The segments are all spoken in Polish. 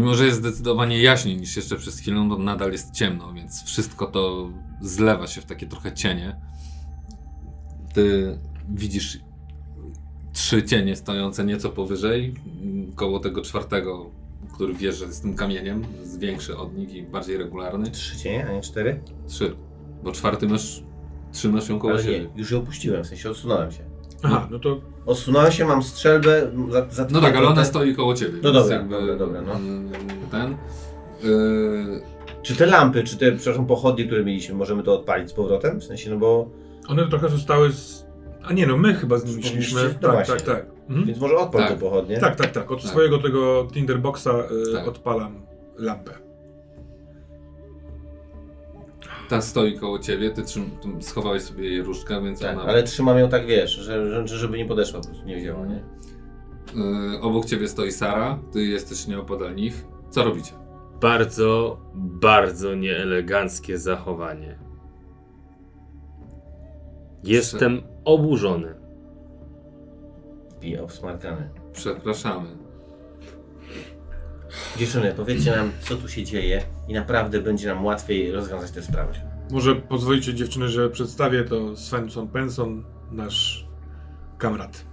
Mimo, że jest zdecydowanie jaśniej niż jeszcze przez chwilę, to nadal jest ciemno, więc wszystko to zlewa się w takie trochę cienie. Ty widzisz trzy cienie stojące nieco powyżej, koło tego czwartego, który że jest tym kamieniem, jest większy od nich i bardziej regularny. Trzy cienie, a nie cztery? Trzy. Bo czwarty masz, trzymasz ją koło Ale siebie. nie, już je opuściłem, w sensie odsunąłem się. Aha, no to Odsunąłem się, mam strzelbę, za, za No tak, ale ona stoi koło ciebie. No dobra, dobra, dobra, no. Ten. Yy, Czy te lampy, czy te, przepraszam, pochodnie, które mieliśmy, możemy to odpalić z powrotem? W sensie, no bo... one trochę zostały z... A nie no, my chyba z nimi szliśmy. no Tak, właśnie. tak, tak. Mhm. Więc może odpal Tak. te pochodnie? Tak, tak, tak. Od Tak. swojego tego Tinderboxa y, Tak. odpalam lampę. Ta stoi koło ciebie, ty trzym, schowałeś sobie jej różdżkę, więc Tak, ona. ale trzymam ją tak, wiesz, że, że, żeby nie podeszła, po prostu nie wzięła, nie? Yy, obok ciebie stoi Sara, ty jesteś nieopodal nich. Co robicie? Bardzo, bardzo nieeleganckie zachowanie. Jestem oburzony. Pije obsmarkany. Przepraszamy. Dziewczyny, powiedzcie nam, co tu się dzieje i naprawdę będzie nam łatwiej rozwiązać tę sprawę. Może pozwolicie dziewczyny, że przedstawię to Svensson Penson, nasz kamrat.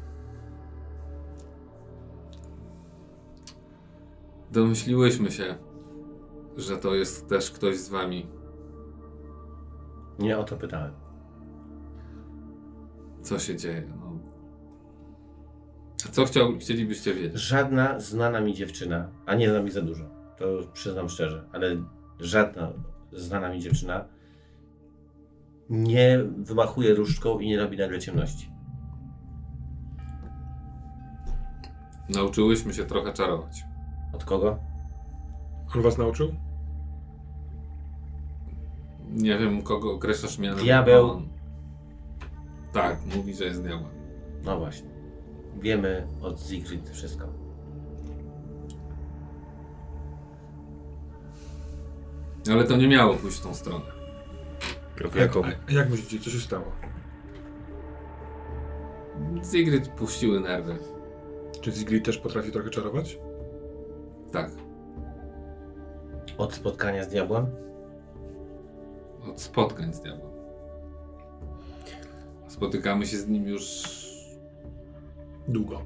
Domyśliłyśmy się, że to jest też ktoś z wami. Nie o to pytałem. Co się dzieje? No. A co chciał, chcielibyście wiedzieć? Żadna znana mi dziewczyna, a nie znam ich za dużo, to przyznam szczerze, ale żadna znana mi dziewczyna nie wymachuje różdżką i nie robi nagle ciemności. Nauczyłyśmy się trochę czarować. Od kogo? On was nauczył? Nie wiem, kogo określasz mianem. Diabeł. On. Tak, mówi, że jest diabeł. No właśnie. Wiemy od Siegfried wszystko. Ale to nie miało pójść w tą stronę. Jaką? A jak myślicie, co się stało? Sigrid puściły nerwy. Czy Zigrid też potrafi trochę czarować? Tak. Od spotkania z diabłem? Od spotkań z diabłem. Spotykamy się z nim już Długo.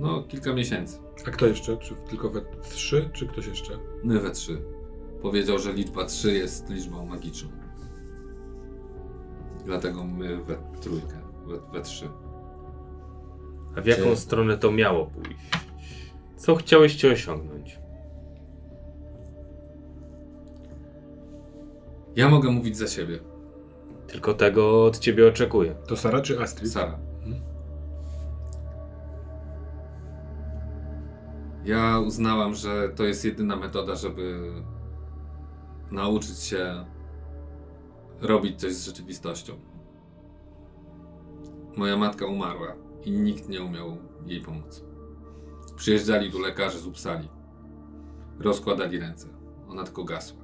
no kilka miesięcy. A kto jeszcze? Czy tylko we trzy, czy ktoś jeszcze? My we trzy. Powiedział, że liczba 3 jest liczbą magiczną. Dlatego my we trójkę, we, we trzy. A w jaką Czy- stronę to miało pójść? Co chciałyście osiągnąć? Ja mogę mówić za siebie, Tylko tego od ciebie oczekuję. To Sara czy Astrid? Sara. Mhm. Ja uznałam, że to jest jedyna metoda, żeby nauczyć się robić coś z rzeczywistością. Moja matka umarła i nikt nie umiał jej pomóc. Przyjeżdżali tu lekarze z Uppsali. Rozkładali ręce. Ona tylko gasła.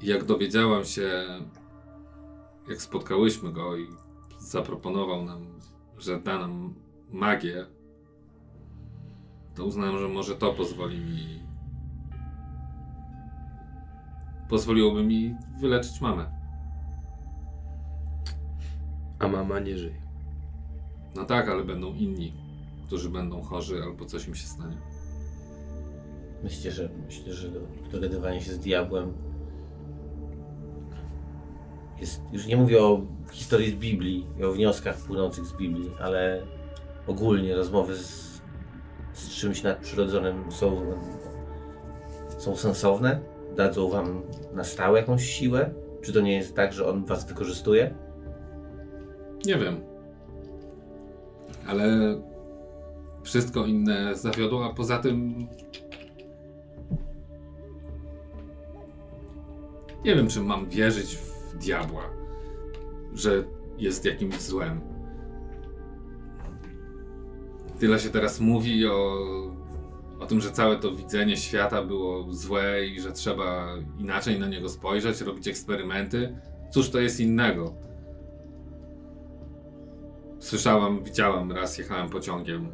I jak dowiedziałam się, jak spotkałyśmy go i zaproponował nam, że da nam magię, to uznałem, że może to pozwoli mi. Pozwoliłoby mi wyleczyć mamę. A mama nie żyje. No tak, ale będą inni, którzy będą chorzy albo coś im się stanie. Myślę, że myślę, że dogadywanie się z diabłem jest, już nie mówię o historii z Biblii i o wnioskach płynących z Biblii, ale ogólnie rozmowy z, z czymś nadprzyrodzonym są, są sensowne? Dadzą wam na stałe jakąś siłę? Czy to nie jest tak, że on was wykorzystuje? Nie wiem. Ale wszystko inne zawiodło, a poza tym. Nie wiem, czy mam wierzyć w diabła, że jest jakimś złem. Tyle się teraz mówi o, o tym, że całe to widzenie świata było złe i że trzeba inaczej na niego spojrzeć, robić eksperymenty. Cóż to jest innego? Słyszałam, widziałam raz, jechałem pociągiem.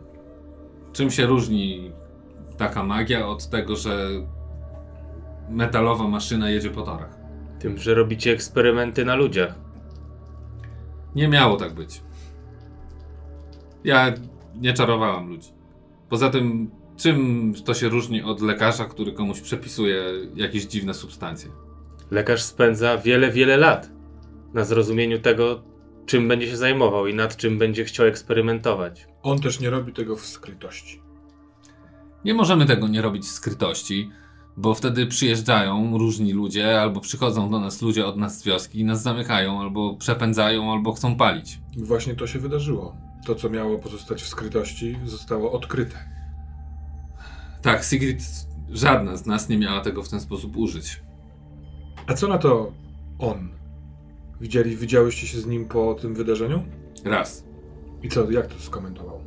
czym się różni taka magia od tego, że metalowa maszyna jedzie po torach? Tym, że robicie eksperymenty na ludziach. Nie miało tak być. Ja nie czarowałem ludzi. Poza tym, czym to się różni od lekarza, który komuś przepisuje jakieś dziwne substancje? Lekarz spędza wiele, wiele lat na zrozumieniu tego, czym będzie się zajmował i nad czym będzie chciał eksperymentować. On też nie robi tego w skrytości. Nie możemy tego nie robić w skrytości, bo wtedy przyjeżdżają różni ludzie, albo przychodzą do nas ludzie od nas z wioski i nas zamykają, albo przepędzają, albo chcą palić. I właśnie to się wydarzyło. To, co miało pozostać w skrytości, zostało odkryte. Tak, Sigrid, żadna z nas nie miała tego w ten sposób użyć. A co na to on? Widzieli, widziałyście się z nim po tym wydarzeniu? Raz. I co, jak to skomentował?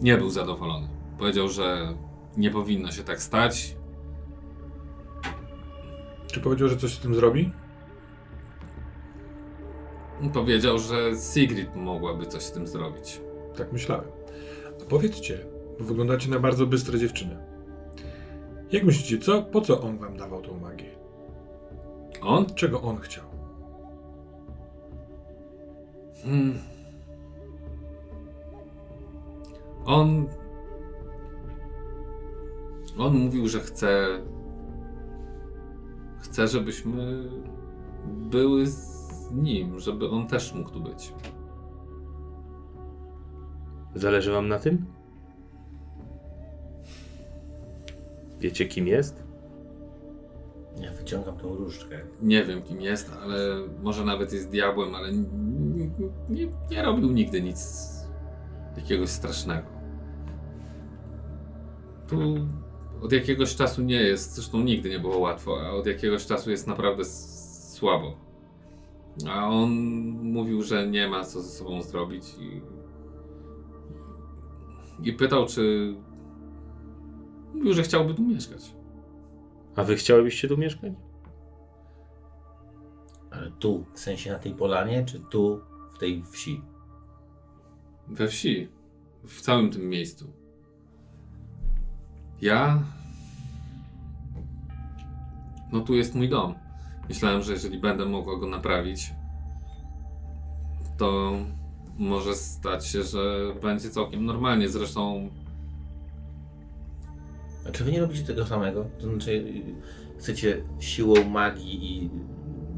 Nie był zadowolony. Powiedział, że nie powinno się tak stać. Czy powiedział, że coś z tym zrobi? Powiedział, że Sigrid mogłaby coś z tym zrobić. Tak myślałem. A powiedzcie, wyglądacie na bardzo bystre dziewczyny. Jak myślicie, co, po co on wam dawał tą magię? On? Czego on chciał? Hmm. On. On mówił, że chce. Chce, żebyśmy były z nim, żeby on też mógł tu być. Zależy wam na tym? Wiecie, kim jest? Ja wyciągam tą różdżkę. Nie wiem, kim jest, ale może nawet jest diabłem, ale nie, nie robił nigdy nic jakiegoś strasznego. Tu od jakiegoś czasu nie jest, zresztą nigdy nie było łatwo, a od jakiegoś czasu jest naprawdę słabo. A on mówił, że nie ma co ze sobą zrobić i, i pytał, czy. Mówił, że chciałby tu mieszkać. A wy chciałybyście tu mieszkać? Ale tu, w sensie na tej polanie, czy tu, w tej wsi? We wsi, w całym tym miejscu. Ja. No tu jest mój dom. Myślałem, że jeżeli będę mogła go naprawić, to może stać się, że będzie całkiem normalnie. Zresztą Czy wy nie robicie tego samego? To znaczy, chcecie siłą magii i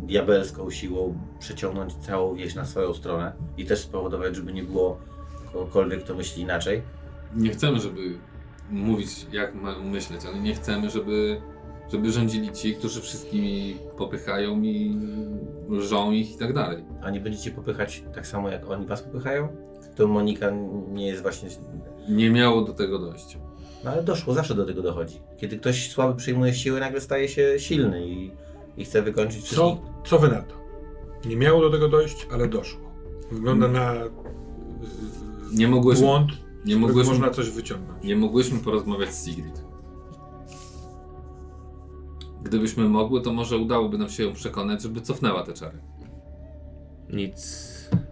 diabelską siłą przeciągnąć całą wieś na swoją stronę i też spowodować, żeby nie było kogokolwiek, kto myśli inaczej? nie chcemy, żeby mówić, jak mają myśleć, ale nie chcemy, żeby, żeby rządzili ci, którzy wszystkimi popychają i lżą ich i tak dalej. A nie będziecie popychać tak samo, jak oni was popychają? To Monika nie jest właśnie... Nie miało do tego dojść. No ale doszło, zawsze do tego dochodzi. Kiedy ktoś słaby przyjmuje siłę, nagle staje się silny i, i chce wykończyć Co, wszystkich. co wy na to? Nie miało do tego dojść, ale doszło. Wygląda na yy, Nie mogłyśmy, błąd, nie mogłyśmy, można coś wyciągnąć. nie mogłyśmy porozmawiać z Sigrid. Gdybyśmy mogły, to może udałoby nam się ją przekonać, żeby cofnęła te czary. Nic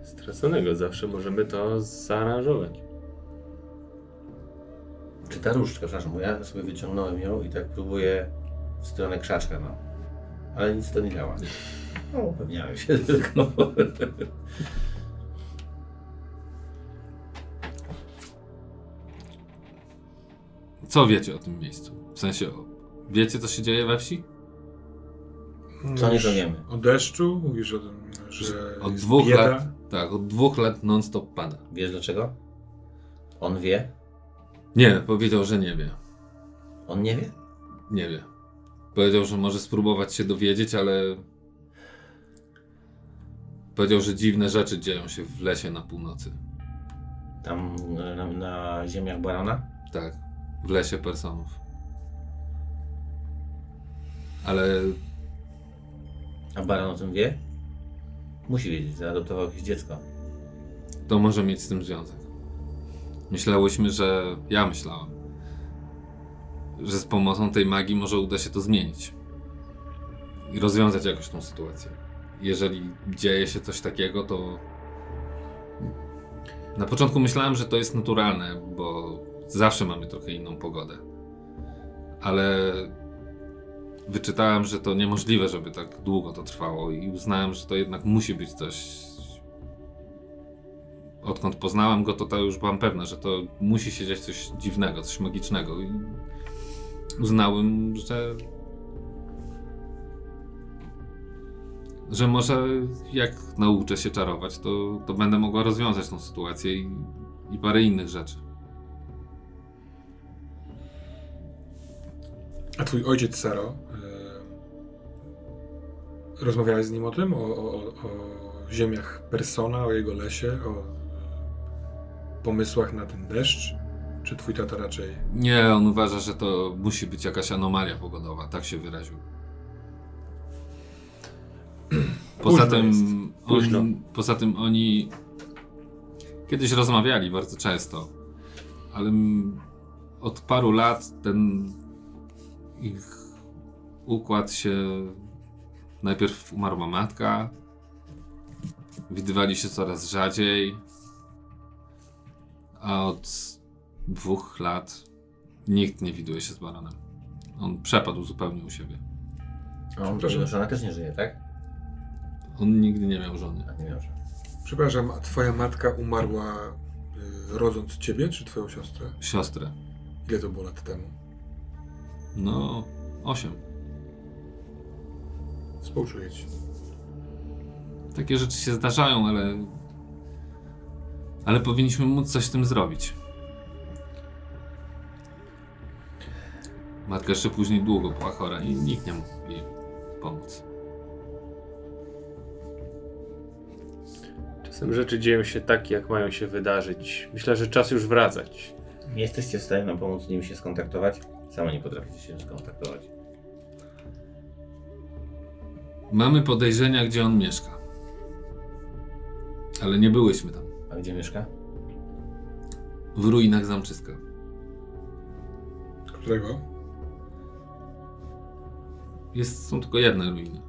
straconego, zawsze możemy to zaaranżować. Czy ta różdżka, przepraszam, bo ja sobie wyciągnąłem ją i tak próbuję w stronę krzaczka, no. Ale nic to nie działa. No, upewniałem się tylko. Co wiecie o tym miejscu? W sensie, o- wiecie co się dzieje we wsi? Co nie Mówisz. O deszczu? Mówisz o tym, że Od jest dwóch bieda? lat, tak, od dwóch lat non-stop pada. Wiesz dlaczego? On wie? Nie, powiedział, że nie wie. On nie wie? Nie wie. Powiedział, że może spróbować się dowiedzieć, ale. Powiedział, że dziwne rzeczy dzieją się w lesie na północy. Tam na, na, ziemiach Barana? Tak, w lesie Personów. Ale A Baran o tym wie? Musi wiedzieć, zaadoptował jakieś dziecko. to może mieć z tym związek. Myślałyśmy, że. Ja myślałam, że z pomocą tej magii może uda się to zmienić. I rozwiązać jakoś tą sytuację. Jeżeli dzieje się coś takiego, to. Na początku myślałem, że to jest naturalne, bo zawsze mamy trochę inną pogodę. Ale wyczytałem, że to niemożliwe, żeby tak długo to trwało i uznałem, że to jednak musi być coś. Odkąd poznałem go, to, to już byłam pewna, że to musi się dziać coś dziwnego, coś magicznego. I uznałem, że. Że może jak nauczę się czarować, to, to będę mogła rozwiązać tą sytuację i, i parę innych rzeczy. A twój ojciec Saro, e, rozmawiałeś z nim o tym? O, o, o- ziemiach Persona, o jego lesie, o pomysłach na ten deszcz? Czy twój tata raczej... Nie, on uważa, że to musi być jakaś anomalia pogodowa, tak się wyraził. Poza Późno tym, on, poza tym oni kiedyś rozmawiali bardzo często, ale od paru lat ten ich układ się najpierw umarła matka, widywali się coraz rzadziej, a od dwóch lat nikt nie widuje się z baronem. On przepadł zupełnie u siebie. A on, jego żona też nie żyje, tak? On nigdy nie miał żony. A nie miał żony. Przepraszam, a twoja matka umarła y, rodząc ciebie, czy twoją siostrę? Siostrę. Ile to było lat temu? No, osiem. Współczuję ci. Takie rzeczy się zdarzają, ale. Ale powinniśmy móc coś z tym zrobić. Matka jeszcze później długo była chora i nikt nie mógł jej pomóc. Czasem rzeczy dzieją się tak, jak mają się wydarzyć. Myślę, że czas już wracać. Nie jesteście w stanie nam pomóc z nim się skontaktować? Sama nie potraficie się skontaktować. Mamy podejrzenia, gdzie on mieszka. Ale nie byłyśmy tam. A gdzie mieszka? W ruinach zamczyska. Którego? Jest, są tylko jedne ruiny.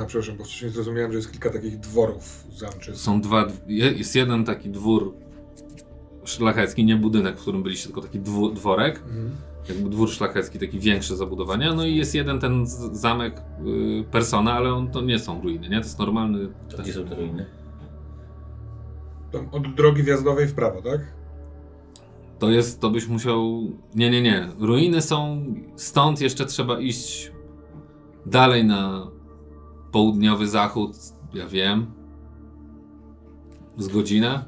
A przepraszam, bo wcześniej zrozumiałem, że jest kilka takich dworów zamczych. Są dwa. je- Jest jeden taki dwór szlachecki, nie budynek, w którym byliście, tylko taki dwu, dworek. Mhm. Jakby dwór szlachecki, taki większe zabudowania. No i jest jeden ten zamek y, Persona, ale on to nie są ruiny, nie? To jest normalny. To gdzie są te ruiny? Tam od drogi wjazdowej w prawo, tak? To jest, to byś musiał. Nie, nie, nie. Ruiny są. Stąd jeszcze trzeba iść dalej na południowy zachód. Ja wiem. Z godzinę.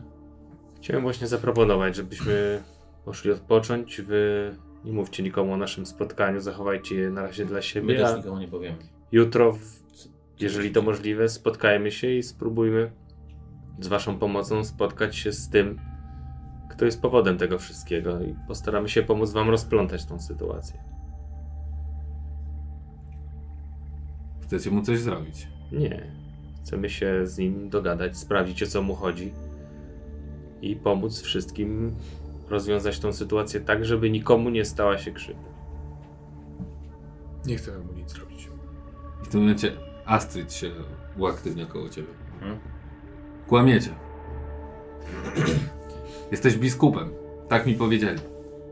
Chciałem właśnie zaproponować, żebyśmy poszli odpocząć. Wy nie mówcie nikomu o naszym spotkaniu, zachowajcie je na razie dla My siebie. też A nikomu nie powiemy. jutro, w- jeżeli to możliwe, spotkajmy się i spróbujmy z Waszą pomocą spotkać się z tym, kto jest powodem tego wszystkiego i postaramy się pomóc Wam rozplątać tą sytuację. Chcecie mu coś zrobić. Nie. Chcemy się z nim dogadać, sprawdzić o co mu chodzi i pomóc wszystkim rozwiązać tą sytuację tak, żeby nikomu nie stała się krzywda. Nie chcę mu nic zrobić. I w tym momencie Astrid się uaktywnia koło ciebie. Hmm? Kłamiecie. Jesteś biskupem. Tak mi powiedzieli.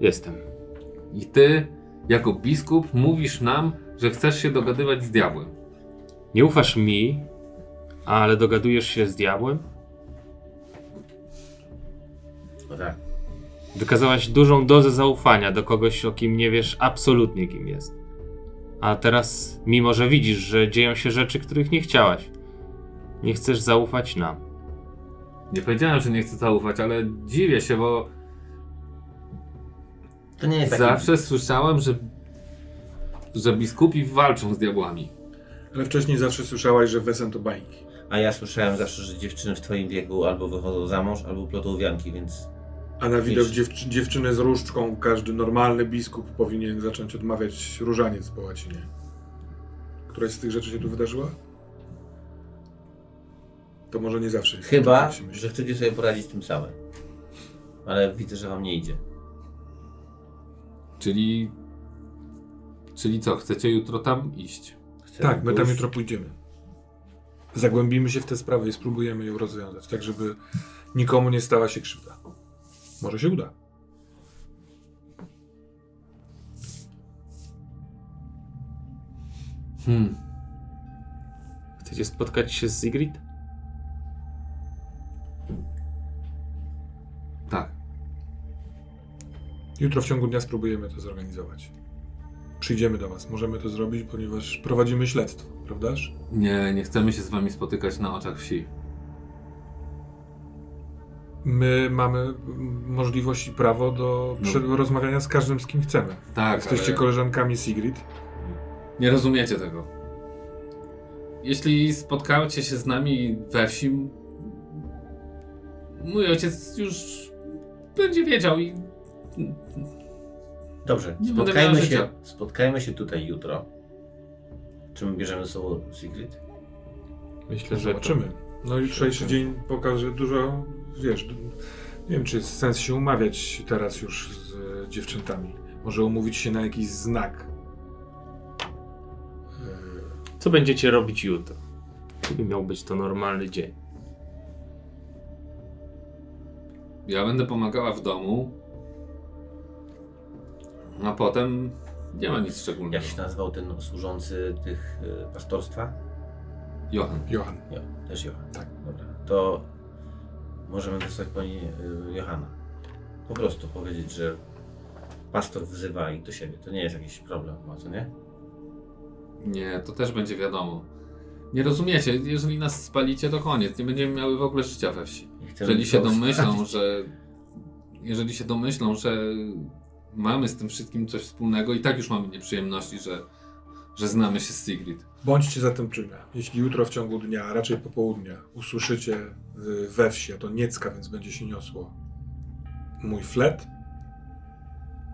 Jestem. I ty, jako biskup, mówisz nam, że chcesz się dogadywać z diabłem. Nie ufasz mi, ale dogadujesz się z diabłem? No tak. Wykazałaś dużą dozę zaufania do kogoś, o kim nie wiesz absolutnie kim jest. A teraz, mimo że widzisz, że dzieją się rzeczy, których nie chciałaś, nie chcesz zaufać nam. Nie powiedziałem, że nie chcę zaufać, ale dziwię się, bo To nie jest taki... zawsze słyszałem, że, że biskupi walczą z diabłami. Ale wcześniej zawsze słyszałaś, że Wesen to bańki. A ja słyszałem zawsze, że dziewczyny w twoim wieku albo wychodzą za mąż, albo plotą wianki, więc... A na widok Wiesz- dziewczy- dziewczyny z różdżką każdy normalny biskup powinien zacząć odmawiać różaniec po łacinie. Któraś z tych rzeczy się tu wydarzyła? To może nie zawsze. Chyba, tak, że chcecie sobie poradzić tym samym. Ale widzę, że wam nie idzie. Czyli. Czyli co, chcecie jutro tam iść? Tak, my tam jutro pójdziemy. Zagłębimy się w tę sprawę i spróbujemy ją rozwiązać, tak żeby nikomu nie stała się krzywda. Może się uda. Hmm. Chcecie spotkać się z Sigrid? Jutro w ciągu dnia spróbujemy to zorganizować. Przyjdziemy do was. Możemy to zrobić, ponieważ prowadzimy śledztwo, prawdaż? Nie, nie chcemy się z wami spotykać na oczach wsi. My mamy możliwość i prawo do No. rozmawiania z każdym, z kim chcemy. Tak, Jesteście ale koleżankami Sigrid. nie rozumiecie tego. Jeśli spotkacie się z nami we wsi, mój ojciec już będzie wiedział i Dobrze, Nie spotkajmy się, życia. spotkajmy się tutaj jutro. Czy my bierzemy ze sobą Sigrid? Myślę, że Zobaczymy. No jutrzejszy dzień pokaże dużo, wiesz, nie wiem, czy jest sens się umawiać teraz już z dziewczętami. Może umówić się na jakiś znak. E, Co będziecie robić jutro? Kiedy miał być to normalny dzień? ja będę pomagała w domu, a potem nie ma nic szczególnego. Jak się nazywał ten służący tych y, pastorstwa? Johan. Johan. Jo, też Johan. Tak. Dobra. To możemy wysłać pani y, Johana. Po prostu powiedzieć, że pastor wzywa ich do siebie. To nie jest jakiś problem, ma co nie? Nie, to też będzie wiadomo. Nie rozumiecie, jeżeli nas spalicie, to koniec. Nie będziemy miały w ogóle życia we wsi. Jeżeli się domyślą, że. Jeżeli się domyślą, że mamy z tym wszystkim coś wspólnego i tak już mamy nieprzyjemności, że, że znamy się z Sigrid. Bądźcie zatem czujne. Jeśli jutro w ciągu dnia, a raczej popołudnia, usłyszycie y, we wsi, a to niecka, więc będzie się niosło, mój flet,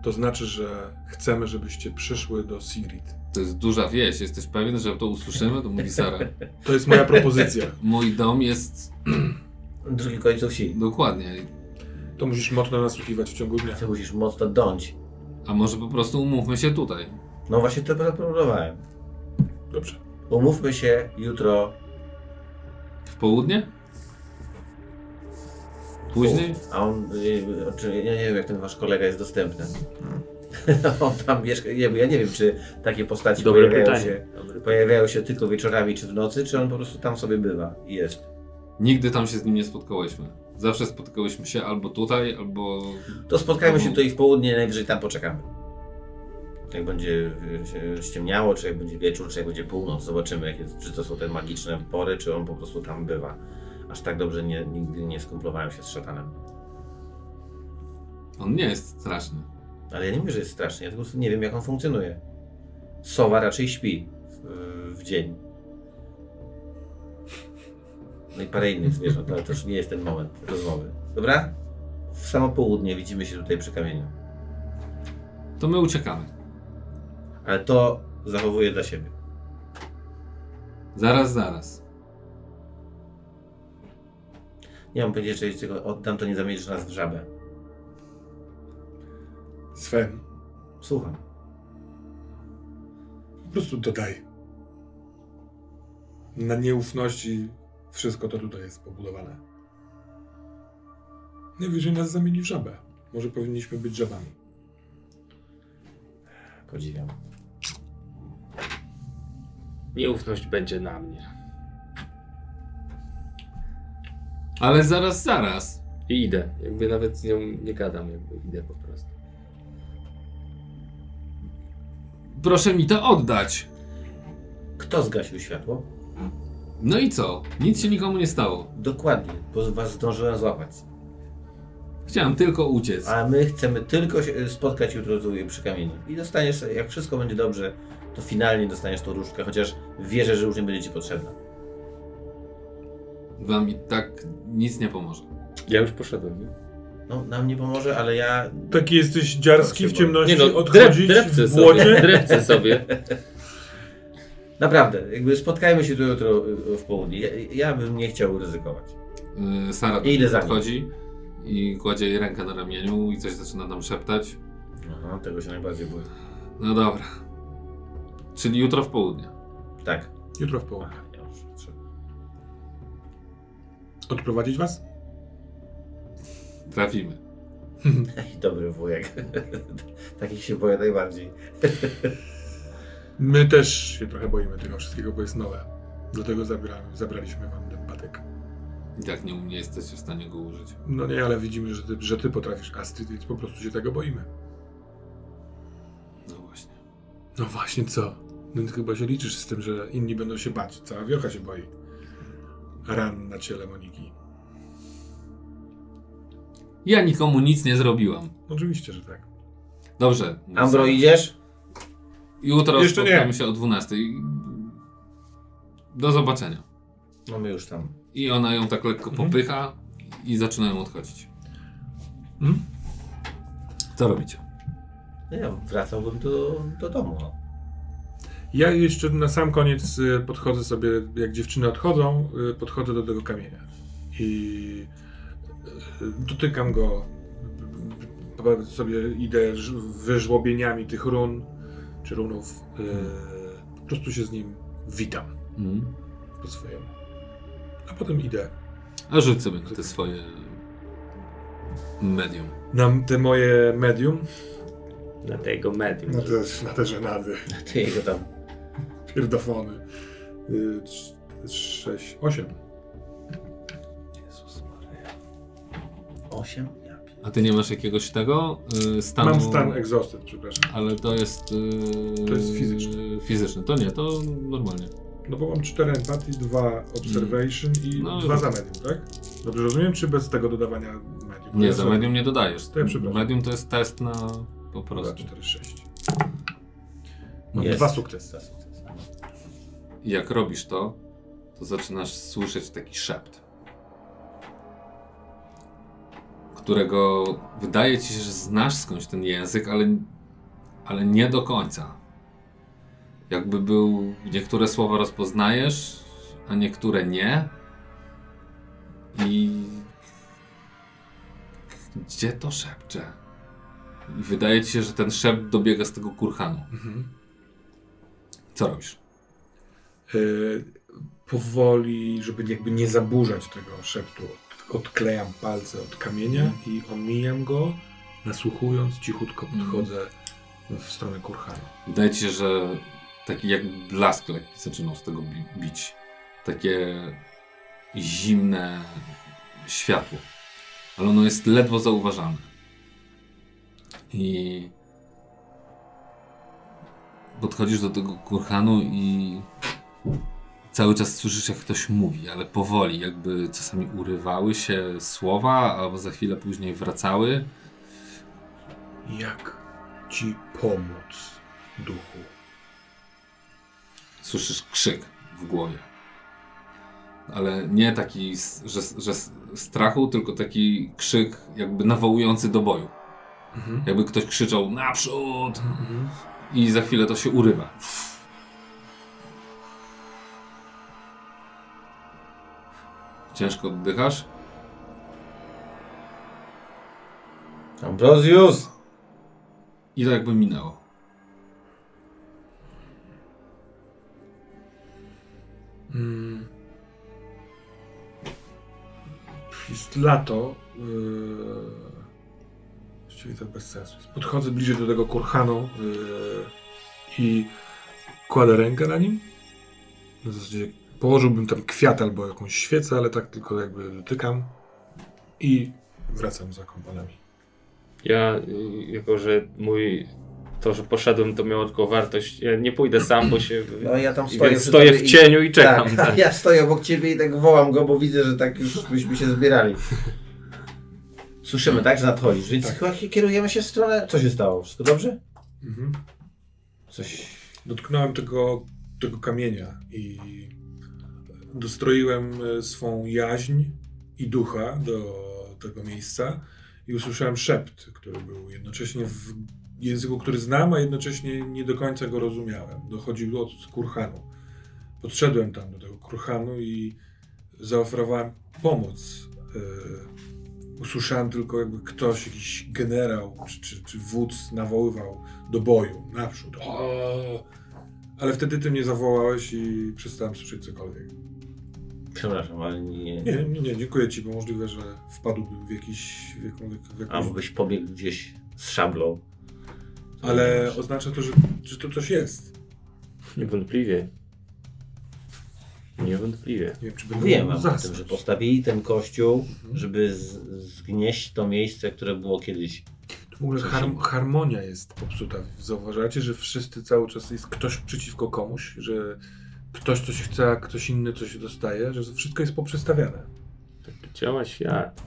to znaczy, że chcemy, żebyście przyszły do Sigrid. To jest duża wieś. Jesteś pewien, że to usłyszymy? To mówi Sara. To jest moja propozycja. Mój dom jest Drugi końcu wsi. dokładnie. To musisz mocno nasłuchiwać w ciągu dnia. Ty musisz mocno dąć. A może po prostu umówmy się tutaj. No właśnie to zaproponowałem. Dobrze. Umówmy się jutro. W południe? Później? A on, y, czy, ja nie wiem jak ten wasz kolega jest dostępny. on tam mieszka, nie, ja nie wiem czy takie postaci Dobre pojawiają pytanie. się, pojawiają się tylko wieczorami czy w nocy, czy on po prostu tam sobie bywa i jest. Nigdy tam się z nim nie spotkałyśmy. Zawsze spotykałyśmy się albo tutaj, albo. To spotkajmy się Mhm. tutaj w południe, najwyżej tam poczekamy. Jak będzie y, się ściemniało, czy jak będzie wieczór, czy jak będzie północ, zobaczymy, jak jest, czy to są te magiczne pory, czy on po prostu tam bywa. Aż tak dobrze nie, nigdy nie skumplowałem się z szatanem. On nie jest straszny. Ale ja nie mówię, że jest strasznie, ja prostu nie wiem, jak on funkcjonuje. Sowa raczej śpi w, w dzień. No i parę innych zwierząt, ale to już nie jest ten moment rozmowy. Dobra? W samo południe widzimy się tutaj przy kamieniu. To my uciekamy. Ale to zachowuję dla siebie. Zaraz, zaraz. Nie mam powiedzieć, że jeśli tego oddam, to nie zamienisz nas w żabę. Sven, Słucham. po prostu dodaj. Na nieufności wszystko to tutaj jest pobudowane. Najwyżej nas zamieni w żabę. Może powinniśmy być żabami. Podziwiam. Nieufność będzie na mnie. Ale zaraz, zaraz. I idę. Jakby nawet z nią nie gadam, jakby idę po prostu. Proszę mi to oddać. Kto zgasił światło? No i co? Nic się nikomu nie stało. Dokładnie, bo was zdążyłem złapać. Chciałem tylko uciec. A my chcemy tylko się spotkać jutro przy kamieniu. I dostaniesz, jak wszystko będzie dobrze, to finalnie dostaniesz tą różdżkę, chociaż wierzę, że już nie będzie ci potrzebna. Wam i tak nic nie pomoże. Ja już poszedłem, nie? No, nam nie pomoże, ale ja Taki jesteś dziarski w ciemności, Nie no, drep, odchodzić drepce w sobie, błocie? drepce sobie. naprawdę, jakby spotkajmy się tu jutro y, w południe. Ja, ja bym nie chciał ryzykować. Yy, Sara I nim. podchodzi i kładzie jej rękę na ramieniu i coś zaczyna tam szeptać. Aha, tego się najbardziej boję. No dobra. Czyli jutro w południe. Tak. Jutro w południe. Aha, ja już trzeba. Odprowadzić was? Trafimy. Ej, Dobry wujek. Takich się boję najbardziej. My też się trochę boimy tego wszystkiego, bo jest nowe. Dlatego zabramy, zabraliśmy wam ten patek. I tak nie, nie jesteście w stanie go użyć. No nie, ale widzimy, że ty, że ty potrafisz Astrid, więc po prostu się tego boimy. No właśnie. No właśnie, co? No ty chyba się liczysz z tym, że inni będą się bać. Cała wiocha się boi. Ran na ciele Moniki. Ja nikomu nic nie zrobiłam. Oczywiście, że tak. Dobrze. Ambro, idziesz? Jutro Jeszcze nie. spotkamy się o 12. Do zobaczenia. No my już tam. I ona ją tak lekko Mhm. popycha i zaczynają odchodzić. Hmm? Co robicie? No Ja wracałbym do, do domu. No. Ja jeszcze na sam koniec y, podchodzę sobie, jak dziewczyny odchodzą, y, podchodzę do tego kamienia. I y, dotykam go. Sobie idę ż- wyżłobieniami tych run, Czerunów. Yy, e, hmm. po prostu się z nim witam. Mm. Po swojemu. A potem idę. A rzuć sobie na te swoje medium. Na te moje medium? Na tego medium. Na te, na te żenady. Na te jego tam. Pierdofony. Yy, 6, 8. Jezus Maria. 8? A ty nie masz jakiegoś tego y, stanu? Mam stan exhausted, przepraszam. Ale to jest. y, To jest fizyczny. Fizyczny. To nie, to normalnie. No bo mam 4 empatii, 2 observation i No, 2 za medium, tak? Dobrze rozumiem, czy bez tego dodawania medium? Nie, Ja za medium nie dodajesz. To ja przepraszam. medium to jest test na po 2, prostu. 4, 6. Mam Jest. dwa sukcesy. Dwa jak robisz to, to zaczynasz słyszeć taki szept. Którego wydaje ci się, że znasz skądś ten język, ale, ale nie do końca. Jakby był. Niektóre słowa rozpoznajesz, a niektóre nie. I. Gdzie to szepcze? I wydaje ci się, że ten szept dobiega z tego kurhanu. Mhm. Co robisz? Y, powoli, żeby jakby nie zaburzać tego szeptu, odklejam palce od kamienia i omijam go, nasłuchując, cichutko podchodzę w stronę kurhanu. Wydaje ci się, że taki jak blask lekki zaczynał z tego bi- bić. Takie zimne światło. Ale ono jest ledwo zauważalne. I podchodzisz do tego kurhanu i cały czas słyszysz jak ktoś mówi, ale powoli, jakby czasami urywały się słowa, albo za chwilę później wracały. Jak ci pomóc, duchu? słyszysz krzyk w głowie. Ale nie taki, że, że strachu, tylko taki krzyk jakby nawołujący do boju. Mhm. Jakby ktoś krzyczał naprzód Mhm. i za chwilę to się urywa. Ciężko oddychasz? Ambrosius! I to jakby minęło. Mm. Jest lato. Yy... Właściwie to bez sensu. Podchodzę bliżej do tego kurhanu yy... i kładę rękę na nim. Na zasadzie położyłbym tam kwiat albo jakąś świecę, ale tak tylko jakby dotykam i wracam za kompanami. Ja, jako że mój. To, że poszedłem, to miało tylko wartość. Ja nie pójdę sam, bo się. No ja tam i stoję. stoję w cieniu i czekam. Tak, tak. ja stoję obok ciebie i tak wołam go, bo widzę, że tak już byśmy się zbierali. Słyszymy, tak, że nadchodzisz, więc Tak. chyba kierujemy się w stronę... Co się stało? Wszystko dobrze? Mhm. Coś... Dotknąłem tego, tego kamienia i dostroiłem e, swą jaźń i ducha do tego miejsca i usłyszałem szept, który był jednocześnie w języku, który znam, a jednocześnie nie do końca go rozumiałem. Dochodził od kurhanu. Podszedłem tam do tego kurhanu i zaoferowałem pomoc. E, Usłyszałem tylko jakby ktoś, jakiś generał czy, czy, czy wódz nawoływał do boju, naprzód. O! Ale wtedy ty mnie zawołałeś i przestałem słyszeć cokolwiek. Przepraszam, ale nie... Nie, nie, nie, dziękuję ci, bo możliwe, że wpadłbym w jakiś... W jaką, w jakąś, Albo byś pobiegł gdzieś z szablą. ale oznacza to, że, że to coś jest. Niewątpliwie. Niewątpliwie. Nie wiem, czy będę Wiem o tym, że postawili ten kościół, Mhm. żeby z, zgnieść to miejsce, które było kiedyś. W ogóle har harmonia jest popsuta. Zauważacie, że wszyscy cały czas jest ktoś przeciwko komuś, że ktoś coś chce, a ktoś inny coś dostaje, że wszystko jest poprzestawiane. Tak działa świat.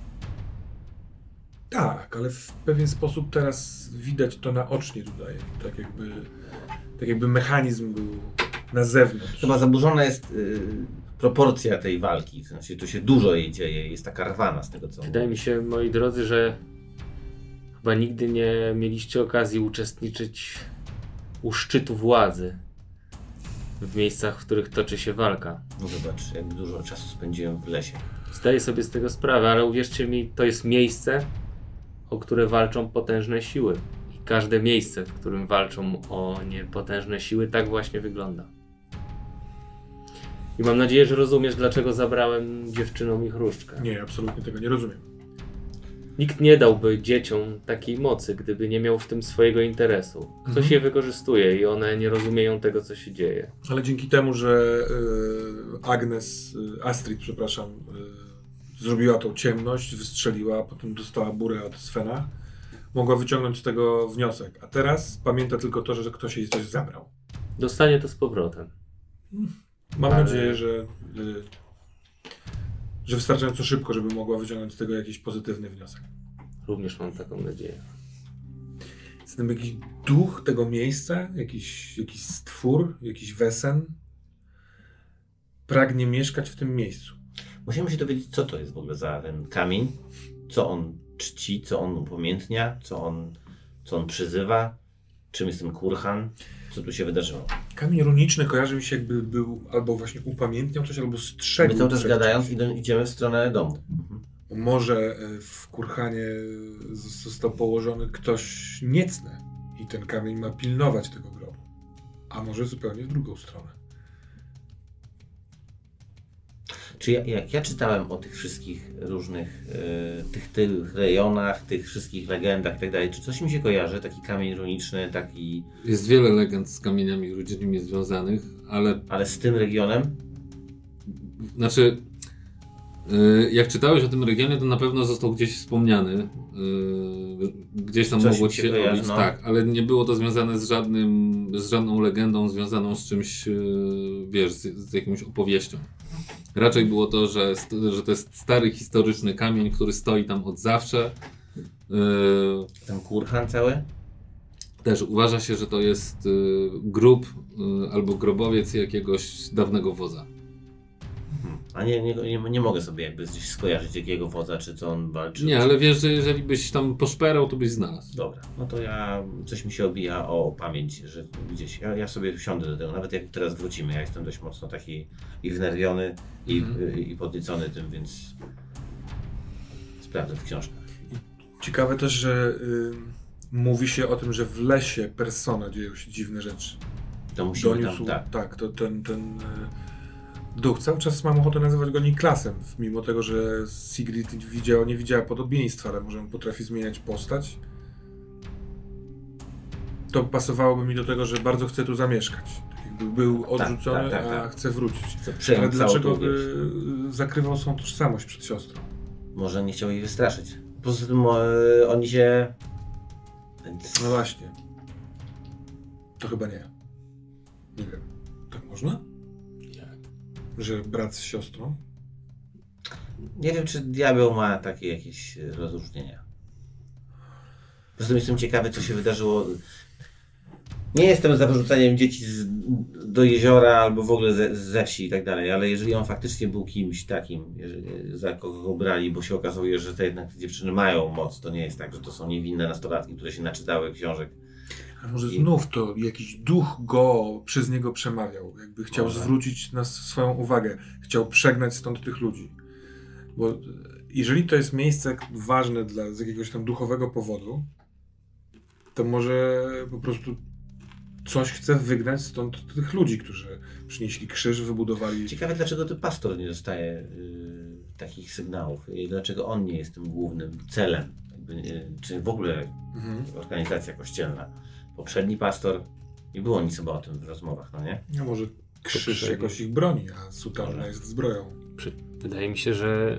Tak, ale w pewien sposób teraz widać to naocznie tutaj. Tak jakby, tak jakby mechanizm był na zewnątrz. Chyba zaburzona jest y, proporcja tej walki. Znaczy, tu się dużo jej dzieje, jest taka rwana z tego co. Wydaje mi się, moi drodzy, że chyba nigdy nie mieliście okazji uczestniczyć u szczytu władzy. W miejscach, w których toczy się walka. No zobacz, jak dużo czasu spędziłem w lesie. Zdaję sobie z tego sprawę, ale uwierzcie mi, to jest miejsce, o które walczą potężne siły. I każde miejsce, w którym walczą o niepotężne siły, tak właśnie wygląda. I mam nadzieję, że rozumiesz, dlaczego zabrałem dziewczynom ich różdżkę. Nie, absolutnie tego nie rozumiem. Nikt nie dałby dzieciom takiej mocy, gdyby nie miał w tym swojego interesu. Ktoś Mhm. je wykorzystuje i one nie rozumieją tego, co się dzieje. Ale dzięki temu, że y, Agnes, y, Astrid, przepraszam, y, zrobiła tą ciemność, wystrzeliła, potem dostała burę od Svena, mogła wyciągnąć z tego wniosek. A teraz pamięta tylko to, że ktoś jej coś zabrał. Dostanie to z powrotem. Mam Ale- nadzieję, że, y, że wystarczająco szybko, żeby mogła wyciągnąć z tego jakiś pozytywny wniosek. Również mam taką nadzieję. Jest tam jakiś duch tego miejsca, jakiś, jakiś stwór, jakiś wesen. Pragnie mieszkać w tym miejscu. Musimy się dowiedzieć, co to jest w ogóle za ten kamień, co on czci, co on upamiętnia, co on, co on przyzywa, czym jest ten kurhan, co tu się wydarzyło. Kamień runiczny kojarzy mi się jakby był albo właśnie upamiętniał coś, albo strzegł. My cały czas gadając idziemy w stronę domu. Mhm. Może e, w kurhanie został położony ktoś niecny i ten kamień ma pilnować tego grobu. A może zupełnie w drugą stronę. Czy ja, jak ja czytałem o tych wszystkich różnych, e, tych, tych rejonach, tych wszystkich legendach i tak dalej, czy coś mi się kojarzy, taki kamień runiczny, taki, Jest wiele legend z kamieniami runicznymi związanych, ale ale z tym regionem? Znaczy, y, jak czytałeś o tym regionie, to na pewno został gdzieś wspomniany. y, Gdzieś tam Coś mogło się odbić, no. tak, ale nie było to związane z żadnym, z żadną legendą związaną z czymś, y, wiesz, z, z jakąś opowieścią. Raczej było to, że, że to jest stary historyczny kamień, który stoi tam od zawsze. Y, Ten kurhan cały? Też uważa się, że to jest y, grób y, albo grobowiec jakiegoś dawnego wodza. A nie, nie, nie, nie mogę sobie jakby skojarzyć jakiego wodza, czy co on walczy. Nie, ale wiesz, że jeżeli byś tam poszperał, to byś znalazł. Dobra, no to ja, coś mi się obija o pamięć, że gdzieś, ja, ja sobie wsiądę do tego, nawet jak teraz wrócimy, ja jestem dość mocno taki i wnerwiony, i, Mhm. i, i podniecony tym, więc sprawdzę w książkach. Ciekawe też, że y, mówi się o tym, że w lesie persona dzieją się dziwne rzeczy. To musimy Doniósł, tam, tak. tak, to ten, ten y, duch. Cały czas mam ochotę nazywać go Niklasem, mimo tego, że Sigrid widziała, nie widziała podobieństwa, ale może on potrafi zmieniać postać. To pasowałoby mi do tego, że bardzo chce tu zamieszkać. Tak jakby był odrzucony, tak, tak, a tak. chce wrócić. Chcę Ale dlaczego by y, zakrywał swoją tożsamość przed siostrą? Może nie chciał jej wystraszyć. Poza tym e, oni się... No właśnie. To chyba nie. Nie wiem. Tak można? Że brat z siostrą? nie wiem, czy diabeł ma takie jakieś e, rozróżnienia. Poza tym jestem ciekawy, co się wydarzyło. Nie jestem za wyrzucaniem dzieci z, do jeziora albo w ogóle ze, ze wsi i tak dalej, ale jeżeli on faktycznie był kimś takim, jeżeli, za kogo go brali, bo się okazuje, że te jednak dziewczyny mają moc, to nie jest tak, że to są niewinne nastolatki, które się naczytały książek. A może I- znów to jakiś duch go przez niego przemawiał, jakby chciał Może. zwrócić na swoją uwagę, chciał przegnać stąd tych ludzi. Bo e, jeżeli to jest miejsce ważne dla, z jakiegoś tam duchowego powodu, to może po prostu coś chce wygnać stąd tych ludzi, którzy przynieśli krzyż, wybudowali. Ciekawe, dlaczego ten pastor nie dostaje y, takich sygnałów i dlaczego on nie jest tym głównym celem, jakby, y, czy w ogóle Mhm. organizacja kościelna. Poprzedni pastor Nie było nic chyba o tym w rozmowach, no nie? No może krzyż Poprzedni. jakoś ich broni, a sutanna Może. jest zbroją. Przy- Wydaje mi się, że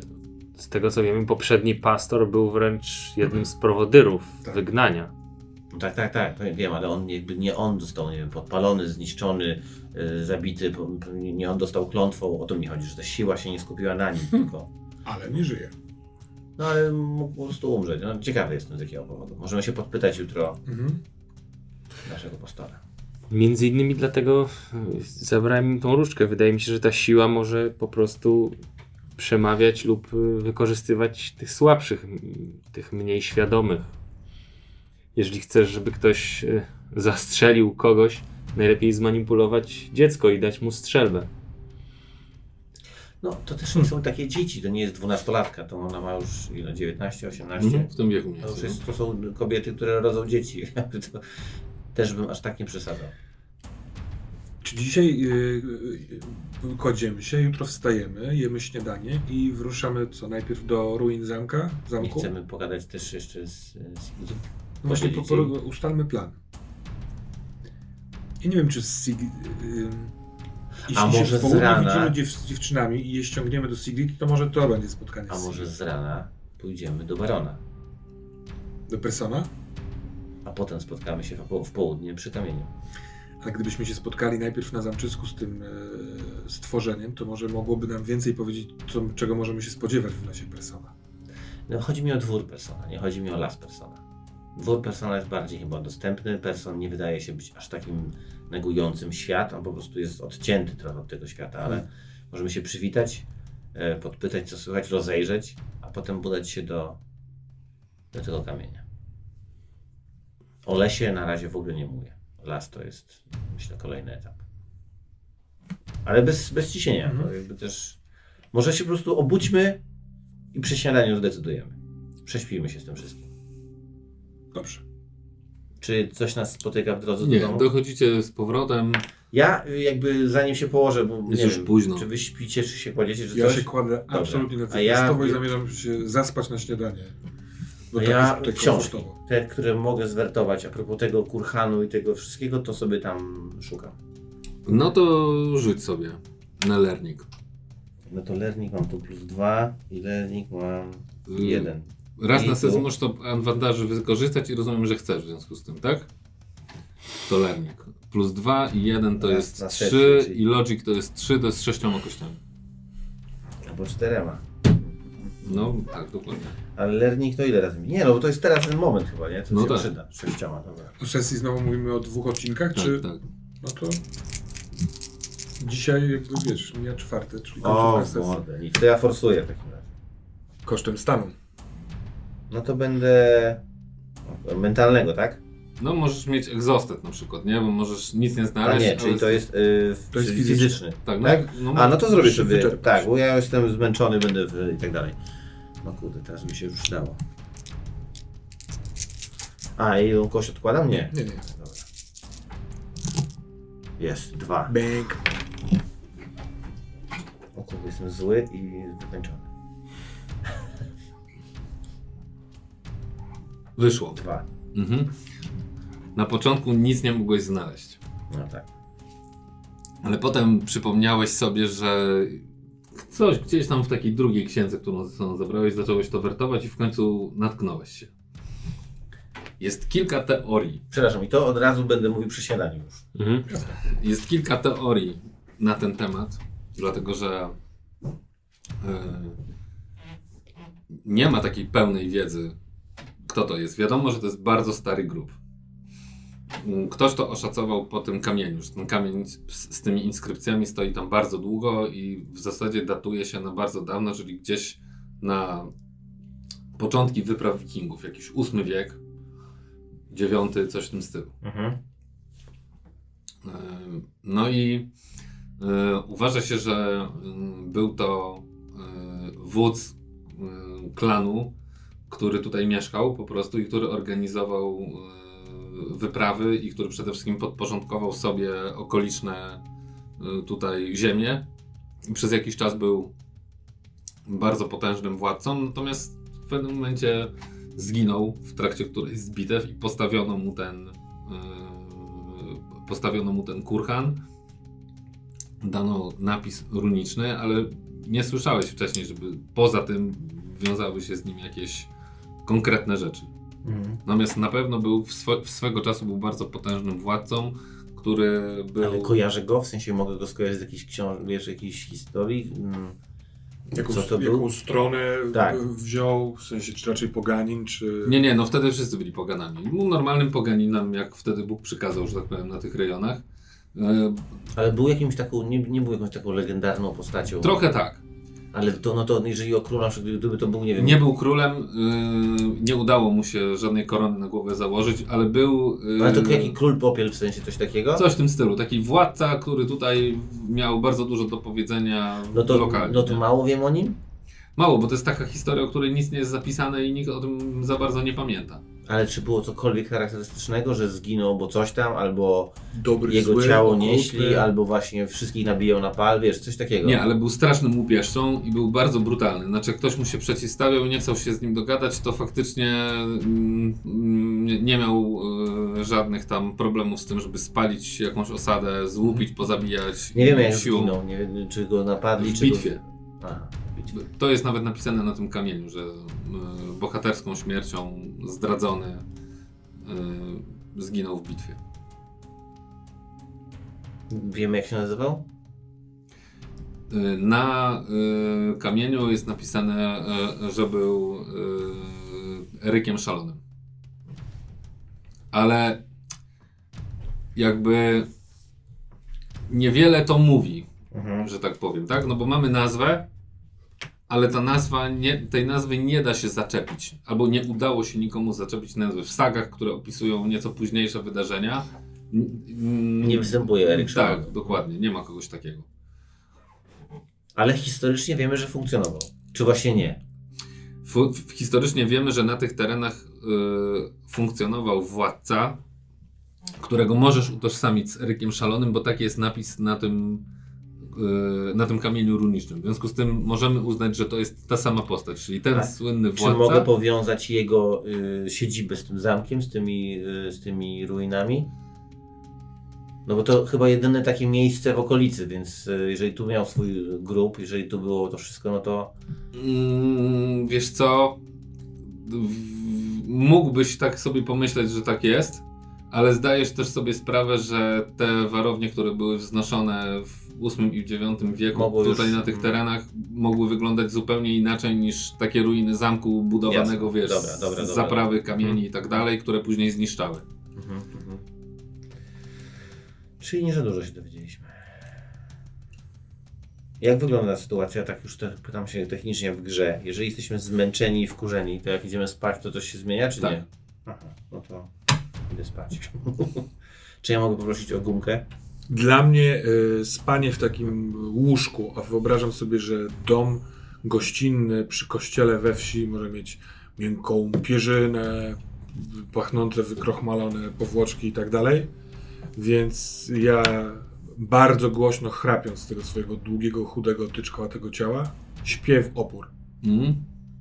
z tego co wiemy, poprzedni pastor był wręcz jednym z prowodyrów Tak. wygnania. No tak, tak, tak, to wiem, ale on jakby nie on został, nie wiem, podpalony, zniszczony, yy, zabity, nie on dostał klątwą, o to mi chodzi, że ta siła się nie skupiła na nim tylko. Ale nie żyje. No ale mógł po prostu umrzeć. No, ciekawy jestem z jakiego powodu. Możemy się podpytać jutro Mhm. Naszego pastora. Między innymi dlatego y, zabrałem im tą różdżkę. Wydaje mi się, że ta siła może po prostu przemawiać lub wykorzystywać tych słabszych, tych mniej świadomych. Jeżeli chcesz, żeby ktoś y, zastrzelił kogoś, najlepiej zmanipulować dziecko i dać mu strzelbę. No to też nie są takie dzieci, to nie jest dwunastolatka, to ona ma już ile, 19, 18? Mhm, w tym wieku mniej To już jest, to są kobiety, które rodzą dzieci. to też bym aż tak nie przesadzał. Czy dzisiaj yy, kładziemy się, jutro wstajemy, jemy śniadanie i wyruszamy co najpierw do ruin zamka, Nie zamku? chcemy pogadać też jeszcze z, z Sigrid? No Właśnie po, po, ustalmy plan. Ja nie wiem, czy z Sig... Yy, jeśli A się może południe z rana? widzimy dziew, z dziewczynami i je ściągniemy do Sigrid, to może to będzie spotkanie A z może Sigrid. z rana pójdziemy do Barona, Do Persona? A potem spotkamy się w, po- w południe przy kamieniu. Ale gdybyśmy się spotkali najpierw na zamczysku z tym e, stworzeniem, to może mogłoby nam więcej powiedzieć, co, czego możemy się spodziewać w lesie Persona. No, chodzi mi o dwór Persona, nie chodzi mi o las Persona. Dwór Persona jest bardziej chyba dostępny. Person nie wydaje się być aż takim negującym świat, on po prostu jest odcięty trochę od tego świata, ale Hmm. możemy się przywitać, e, podpytać co słychać, rozejrzeć, a potem udać się do, do tego kamienia. O lesie na razie w ogóle nie mówię. Las to jest, myślę, kolejny etap. Ale bez, bez ciśnienia. Mhm. To jakby też... Może się po prostu obudźmy i przy śniadaniu zdecydujemy. Prześpijmy się z tym wszystkim. Dobrze. Czy coś nas spotyka w drodze do Nie, domu? dochodzicie z powrotem. Ja y, jakby zanim się położę, bo Jest nie już wiem, późno. czy wy śpicie, czy się kładziecie, czy Ja coś? się kładę absolutnie A ja- natychmiastowo i zamierzam się zaspać na śniadanie. Bo tak ja tutaj książki, te, które mogę zwertować a propos tego kurhanu i tego wszystkiego, to sobie tam szukam. No to rzuć sobie na lernik. No to lernik mam tu plus dwa i lernik mam Y, jeden. Raz I na tu? sesję możesz to awantaży wykorzystać i rozumiem, że chcesz w związku z tym, tak? To lernik. Plus 2 i 1 to Raz jest na 3 sesję, czyli- i logic to jest 3, to jest sześcioma kościami. Albo czterema. No tak, dokładnie. Ale lernik to ile razy? Nie, no bo to jest teraz ten moment chyba, nie? Co No się tak. przyda. Sześcioma, dobra. O sesji znowu mówimy o dwóch odcinkach, Tak, czy... tak. No to... Dzisiaj jakby wiesz, mija czwarty, czyli O, końcówka sesji. mordę, nic. To ja forsuję w takim razie. Kosztem stanu. No to będę... o, Mentalnego, tak? No możesz mieć egzostet na przykład, nie? Bo możesz nic nie A znaleźć. nie, czyli ale- to jest, yy, To jest czyli fizyczny. fizyczny. Tak, no, tak? no, A no to zrobię Możesz się sobie. wyczerpać. Tak, bo ja jestem zmęczony, będę w, i tak dalej. No kurde, teraz mi się już dało. A i kość odkładam? Nie. Nie, nie. Dobra. Jest, dwa. Bęk. O kurde, jestem zły i wykończony. Wyszło. Dwa. Mhm. Na początku nic nie mogłeś znaleźć. No tak. Ale potem przypomniałeś sobie, że coś gdzieś tam w takiej drugiej księdze, którą ze sobą zabrałeś, zacząłeś to wertować i w końcu natknąłeś się. Jest kilka teorii. Przepraszam, i to od razu będę mówił przy śniadaniu już. Mhm. Jest kilka teorii na ten temat, dlatego że e, nie ma takiej pełnej wiedzy, kto to jest. Wiadomo, że to jest bardzo stary grób. Ktoś to oszacował po tym kamieniu, że ten kamień z, z tymi inskrypcjami stoi tam bardzo długo i w zasadzie datuje się na bardzo dawno, czyli gdzieś na początki wypraw wikingów, jakiś VIII wiek, dziewiąty, coś w tym stylu. Mhm. E, No i e, uważa się, że mm, był to e, wódz klanu, który tutaj mieszkał po prostu i który organizował wyprawy i który przede wszystkim podporządkował sobie okoliczne e, tutaj ziemie. Przez jakiś czas był bardzo potężnym władcą, natomiast w pewnym momencie zginął w trakcie którejś z bitew i postawiono mu ten e, postawiono mu ten kurhan, dano napis runiczny, ale nie słyszałeś wcześniej, żeby poza tym wiązały się z nim jakieś konkretne rzeczy. Mhm. Natomiast na pewno był w, swe, w swego czasu był bardzo potężnym władcą, który był. Ale kojarzę go, w sensie mogę go skojarzyć z jakiejś książ... wiesz, jakiejś historii. Mm. Jaką, Co to jaką był? stronę Tak. wziął, w sensie czy raczej poganin, czy... Nie, nie, no wtedy wszyscy byli poganami. Był normalnym poganinem, jak wtedy Bóg przykazał, że tak powiem, na tych rejonach. E, Ale był jakimś taką, nie, nie był jakąś taką legendarną postacią. trochę tak. Ale to, no to jeżeli o przykład, gdyby to był, nie wiem... Nie był królem, y, nie udało mu się żadnej korony na głowę założyć, ale był. y, Ale to jaki król popiel, w sensie coś takiego? Coś w tym stylu. Taki władca, który tutaj miał bardzo dużo do powiedzenia No to, lokalnie. no to mało wiem o nim, Mało, bo to jest taka historia, o której nic nie jest zapisane i nikt o tym za bardzo nie pamięta. Ale czy było cokolwiek charakterystycznego, że zginął, bo coś tam, albo Dobry, jego zły, ciało nieśli, albo właśnie wszystkich nabijał na pal, wiesz, coś takiego. Nie, ale był strasznym łupieżcą i był bardzo brutalny. Znaczy, jak ktoś mu się przeciwstawiał i nie chciał się z nim dogadać, to faktycznie mm, mm, nie- miał y, żadnych tam problemów z tym, żeby spalić jakąś osadę, złupić, pozabijać. Nie wiemy jak siłą. zginął, nie wiem, czy go napadli, W czy bitwie. Go... Aha. To jest nawet napisane na tym kamieniu, że y, bohaterską śmiercią zdradzony y, zginął w bitwie. Wiemy jak się nazywał? Y, Na kamieniu jest napisane, że był Erykiem Szalonym. Ale jakby niewiele to mówi, Mhm. że tak powiem, tak? No bo mamy nazwę, ale ta nazwa, nie, tej nazwy nie da się zaczepić, albo nie udało się nikomu zaczepić nazwy. W sagach, które opisują nieco późniejsze wydarzenia, Nie występuje Szalony. Tak, dokładnie, nie ma kogoś takiego. Ale historycznie wiemy, że funkcjonował. Czy właśnie nie? W- historycznie wiemy, że na tych terenach y, funkcjonował władca, którego możesz utożsamić z Erykiem Szalonym, bo taki jest napis na tym, na tym kamieniu runicznym. W związku z tym możemy uznać, że to jest ta sama postać, czyli ten A słynny Czy władca. mogę powiązać jego y, siedzibę z tym zamkiem, z tymi, y, z tymi ruinami? No bo to chyba jedyne takie miejsce w okolicy, więc y, jeżeli tu miał swój grób, jeżeli tu było to wszystko, no to Mm, wiesz co? Mógłbyś tak sobie pomyśleć, że tak jest, ale zdajesz też sobie sprawę, że te warownie, które były wznoszone w VIII i IX wieku Mogło tutaj już- na tych terenach mogły wyglądać zupełnie inaczej niż takie ruiny zamku budowanego, Jasne. wiesz, Dobra, dobra, z zaprawy kamieni Mhm. i tak dalej, które później zniszczały. Mhm, mhm. Czyli nie za dużo się dowiedzieliśmy. Jak wygląda sytuacja, tak już te, pytam się technicznie w grze. Jeżeli jesteśmy zmęczeni i wkurzeni, to jak idziemy spać, to coś się zmienia, czy Tak. nie? Aha, no to idę spać. czy ja mogę poprosić o gumkę? Dla mnie y, spanie w takim łóżku, a wyobrażam sobie, że dom gościnny przy kościele we wsi może mieć miękką pierzynę, pachnące, wykrochmalone powłoczki i tak dalej. Więc ja bardzo głośno chrapiąc z tego swojego długiego, chudego, tyczkowatego ciała, śpię w opór. Mm.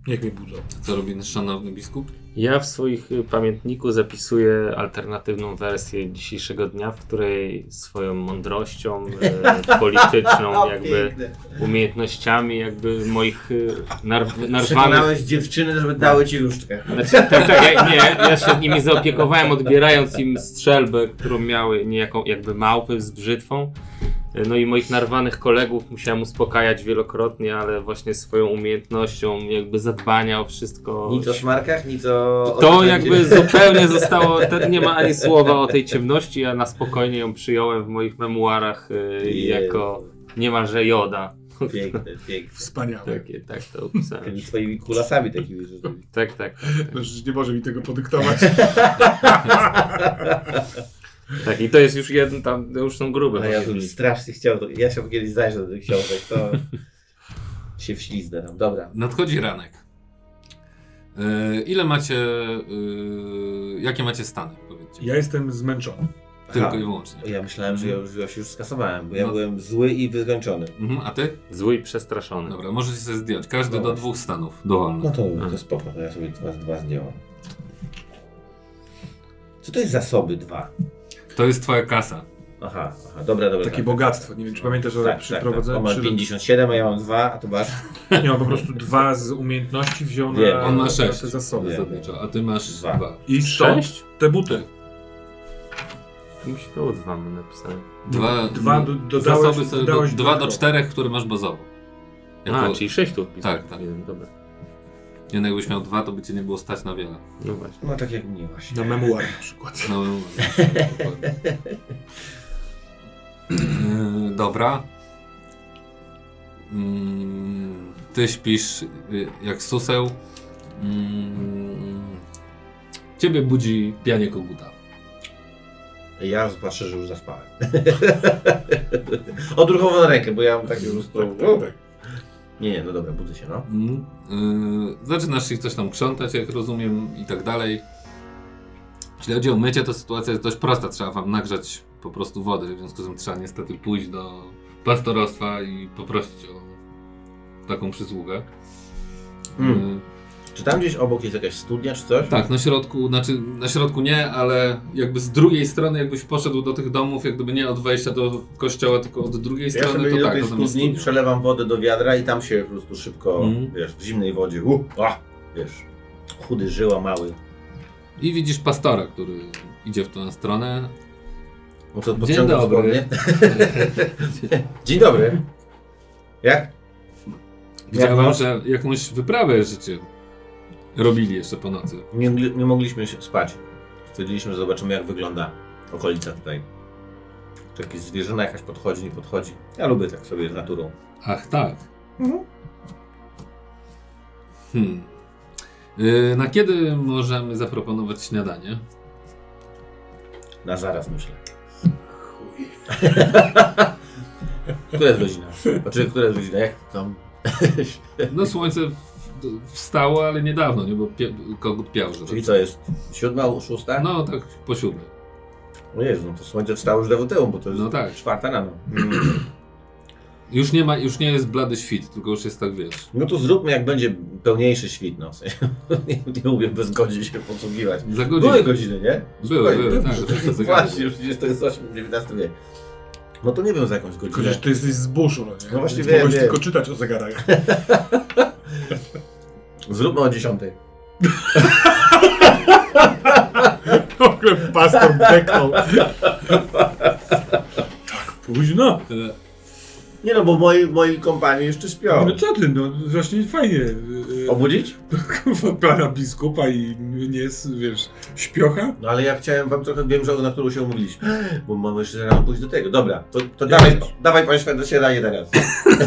Niech mnie budzą. Co robi nasz szanowny biskup? Ja w swoich y, pamiętniku zapisuję alternatywną wersję dzisiejszego dnia, w której swoją mądrością e, polityczną, jakby umiejętnościami, jakby moich y, narw, narwanych Przekonałeś dziewczyny, żeby dały ci różdżkę. Znaczy, tak, tak, ja, nie, ja się nimi zaopiekowałem, odbierając im strzelbę, którą miały niejako jakby małpy z brzytwą. No i moich narwanych kolegów musiałem uspokajać wielokrotnie, ale właśnie swoją umiejętnością jakby zadbania o wszystko. Nic o szmarkach, nic o... To jakby zupełnie zostało, te, nie ma ani słowa o tej ciemności, ja na spokojnie ją przyjąłem w moich memuarach y, jako niemalże joda. Piękne, piękne. Wspaniałe. Takie, tak to opisałem. Tymi swoimi kulasami takimi, że... Tak, tak. No, przecież nie może mi tego podyktować. Tak, i to jest już jeden tam, to już są grube. A ja bym strasznie chciał, to, ja się kiedyś zajrzę do tych książek, to się wśliznę tam. Dobra. Nadchodzi ranek. Y, ile macie, y, jakie macie stany, powiedzcie? Ja jestem zmęczony. Tylko Aha. i wyłącznie. Ja myślałem, że ja już, ja się już skasowałem, bo ja No. byłem zły i wykończony. Mhm, a ty? Zły i przestraszony. Dobra, możecie sobie zdjąć. Każdy Dobra. do dwóch stanów. Dowolny. No to, Mhm. to spoko, to ja sobie dwa, dwa zdjąłem. Co to jest zasoby dwa? To jest twoja kasa. Aha, aha, dobra, dobra. Takie tak, bogactwo. Nie wiem, czy pamiętasz, że Tak, przy tak, tak. prowadzeniu... On ma przy- 57, a ja mam 2, a to masz. Nie, on po prostu dwa z umiejętności wziął na, Wiem. On ma na sześć. te zasoby. Wiem. zasadniczo, a ty masz Dwa. dwa. I stąd Sześć? te buty. Musi było dwa mam napisane. Dwa, Dwa do- dodałeś- zasoby sobie do, dwa do czterech, które masz bazowo. A, Jako, czyli sześć tu wpisałem. Tak, tak. Jeden, dobra. Nie, no jakbyś miał dwa, to by cię nie było stać na wiele. No właśnie. No tak jak mnie właśnie. Na memuar na przykład. No. Yy, Dobra. Mm, Ty śpisz y, jak suseł. Mm, Ciebie budzi pianie koguta. Ja patrzę, że już zaspałem. Odruchowo na rękę, bo ja mam takie po prostu... Tak, tak, tak. Nie, nie, no dobra, budzę się, no. Mm, yy, Zaczynasz ich coś tam krzątać, jak rozumiem, i tak dalej. Jeśli chodzi o mycie, to sytuacja jest dość prosta. Trzeba wam nagrzać po prostu wody, w związku z tym trzeba niestety pójść do pastorostwa i poprosić o taką przysługę. Mm. Yy, Czy tam gdzieś obok jest jakaś studnia, czy coś? Tak, na środku, znaczy na środku nie, ale jakby z drugiej strony, jakbyś poszedł do tych domów, jak gdyby nie od wejścia do kościoła, tylko od drugiej Ja strony, to do tak, tej to studni, studnia. przelewam wodę do wiadra i tam się po prostu szybko, Mhm. wiesz, w zimnej wodzie, uh, a, wiesz, chudy żyła, mały. I widzisz pastora, który idzie w tą stronę. To Dzień dobry. Dzień dobry. Jak? Widziałem, że jakąś wyprawę życie robili jeszcze po nocy. Nie, nie mogliśmy się spać. Stwierdziliśmy, że zobaczymy jak wygląda okolica tutaj. Czy jakaś zwierzyna jakaś podchodzi, nie podchodzi. Ja lubię tak sobie z naturą. Ach, tak. Mhm. Hmm. Yy, na kiedy możemy zaproponować śniadanie? Na zaraz myślę. Która jest godzina? Znaczy, która jest godzina? Jak tam? No słońce wstało, ale niedawno, nie? Bo pie, kogut piał, że Czyli tak. co jest? Siódma, szósta? No tak po siódmej. O Jezu, no to słońce wstało już dawno temu, bo to jest No tak. czwarta rano. Już nie ma, już nie jest blady świt, tylko już jest tak, wiesz. No to zróbmy jak będzie pełniejszy świt, no. W sensie, nie, nie umiem bez godzin się posługiwać. Za godzinę. Były godziny, nie? Były, były, tak. to jest Właśnie, już przecież to jest 8, 19 wiek. No to nie wiem za jakąś godzinę. Chociaż ty jesteś z buszu, no nie? No właśnie Więc wiem, Mogłeś wiem. tylko czytać o zegarach. Zróbmy o 10. W ogóle pastor beknął. tak późno? Nie no, bo moi, moi kompanii jeszcze śpią. No co ty, no właśnie fajnie. Yy, Obudzić? Pana biskupa i nie jest, wiesz, śpiocha? No ale ja chciałem wam trochę, wiem, że na którą się umówiliśmy. Bo mamy jeszcze rano pójść do tego. Dobra, to, to dawaj, dawaj pan do śniadania teraz.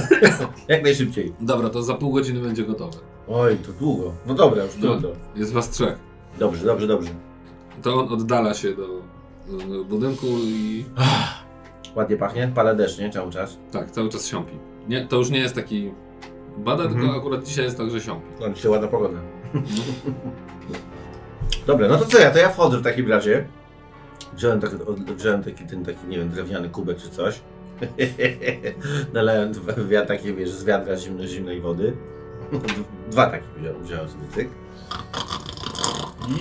jak najszybciej. Dobra, to za pół godziny będzie gotowe. Oj, to długo. No dobra, już No. trudno. Jest was trzech. Dobrze, dobrze, dobrze. To on oddala się do e, budynku i Ładnie pachnie, pada deszcz, nie? Cały czas. tak, cały czas siąpi. Nie, to już nie jest taki bada, Mhm. tylko akurat dzisiaj jest tak, że siąpi. No dzisiaj ładna pogoda. Dobra, no to co ja? To ja wchodzę w takim razie. Wziąłem, tak, od- wziąłem taki, ten taki, nie wiem, drewniany kubek czy coś. Nalałem dwa, takie, wiesz, z wiadra zimno, zimnej wody. Dwa takie wziąłem, wziąłem sobie cyk.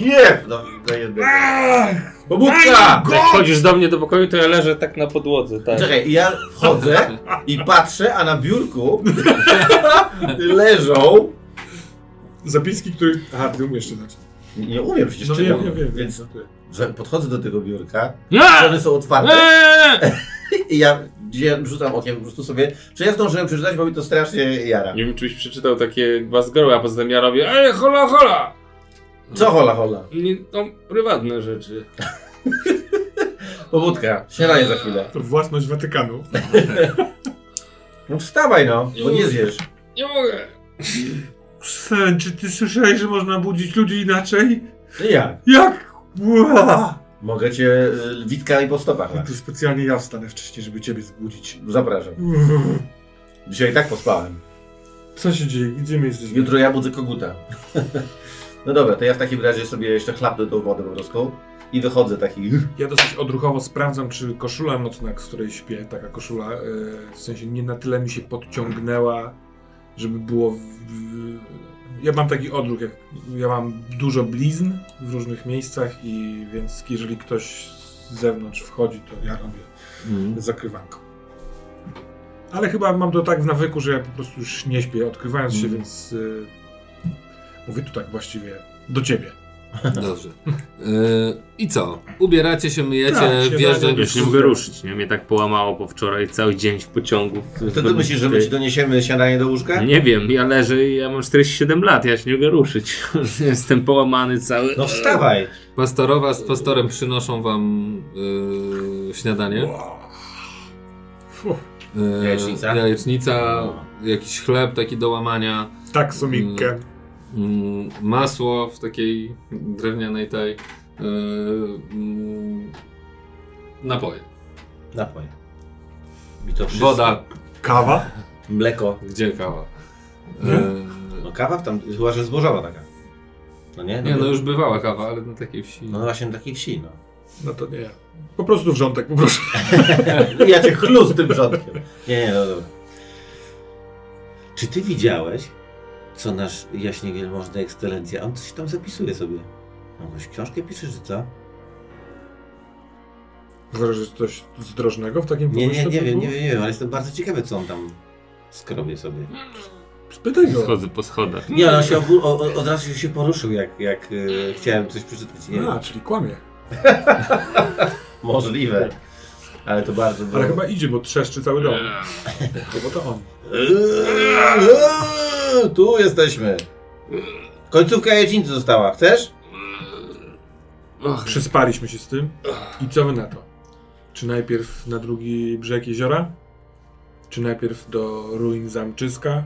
Jep! No, i do jednego. Pobudka! Jak wchodzisz do mnie do pokoju, to ja leżę tak na podłodze, tak. Czekaj, i ja wchodzę i patrzę, a na biurku leżą... Zapiski, które... Aha, ty umiesz czytać. Nie, nie umiem przecież No czytać, wiem, wiem, wiem. więc że podchodzę do tego biurka, Ja! one są otwarte Eee! i ja gdzie rzucam okiem po prostu sobie, czy ja zdążyłem przeczytać, bo mi to strasznie jara. Nie wiem, czy byś przeczytał takie bazgory, a poza tym ja robię Ej, hola, hola! Co hola hola? Nie, to prywatne rzeczy. Pobudka, śniadanie za chwilę. To własność Watykanu. No wstawaj no, bo nie zjesz. Nie mogę. Sen, czy ty słyszałeś, że można budzić ludzi inaczej? No jak? Jak? Ła! Mogę cię y, witkami po stopach No lać. to specjalnie ja wstanę wcześniej, żeby ciebie zbudzić. Zapraszam. Uff. Dzisiaj i tak pospałem. Co się dzieje? Gdzie my jesteśmy? Jutro ja budzę koguta. No dobra, to ja w takim razie sobie jeszcze chlapnę tą wodę po prostu i wychodzę taki... Ja dosyć odruchowo sprawdzam, czy koszula nocna, z której śpię, taka koszula, e, w sensie nie na tyle mi się podciągnęła, żeby było. W, w, ja mam taki odruch, jak ja mam dużo blizn w różnych miejscach i więc jeżeli ktoś z zewnątrz wchodzi, to ja robię Mhm. zakrywanką. Ale chyba mam to tak w nawyku, że ja po prostu już nie śpię, odkrywając się, Mhm. więc y, mówię tu tak właściwie do ciebie. Dobrze. Yy, I co? Ubieracie się, myjecie, Tak, wjeżdżacie. Już nie mogę ruszyć, nie? Mnie tak połamało po wczoraj cały dzień w pociągu. To ty myślisz, że my ci doniesiemy śniadanie do łóżka? Nie wiem, ja leżę i ja mam 47 lat, ja się nie mogę ruszyć. Jestem połamany cały. No wstawaj! Pastorowa z pastorem przynoszą wam yy, śniadanie. Fuh, Yy, Jajecznica? Jajecznica, jakiś chleb taki do łamania. tak suminkę. Mm, masło w takiej drewnianej tej. Yy, mm, napoje. Napoje. I to wszystko. Woda. Kawa? Mleko. Gdzie kawa? Yy, No kawa tam, chyba że zbożowa taka. No nie? nie, no już bywała kawa, ale na takiej wsi. No właśnie na takiej wsi, no. No to nie. Po prostu wrzątek, po prostu. Ja cię chluz tym przodkiem. Nie, nie, no dobra. Czy ty widziałeś, co nasz jaśnie wielmożna ekscelencja, on coś tam zapisuje sobie. On jakąś książkę pisze, czy co? Zależy, że coś zdrożnego w takim Nie, nie, nie wiem, nie wiem, nie wiem, ale jestem bardzo ciekawy, co on tam skrobie sobie. Spytaj go. Schodzę po schodach. Nie, ale on się obu- o, o, od razu się poruszył, jak, jak e, chciałem coś przeczytać. Nie A, wiem. czyli kłamie. Możliwe. Ale to bardzo było... Ale chyba idzie, bo trzeszczy cały dom. No bo to on. Tu jesteśmy. Końcówka jajecznicy została. Chcesz? Przespaliśmy się z tym. I co wy na to? Czy najpierw na drugi brzeg jeziora? Czy najpierw do ruin Zamczyska?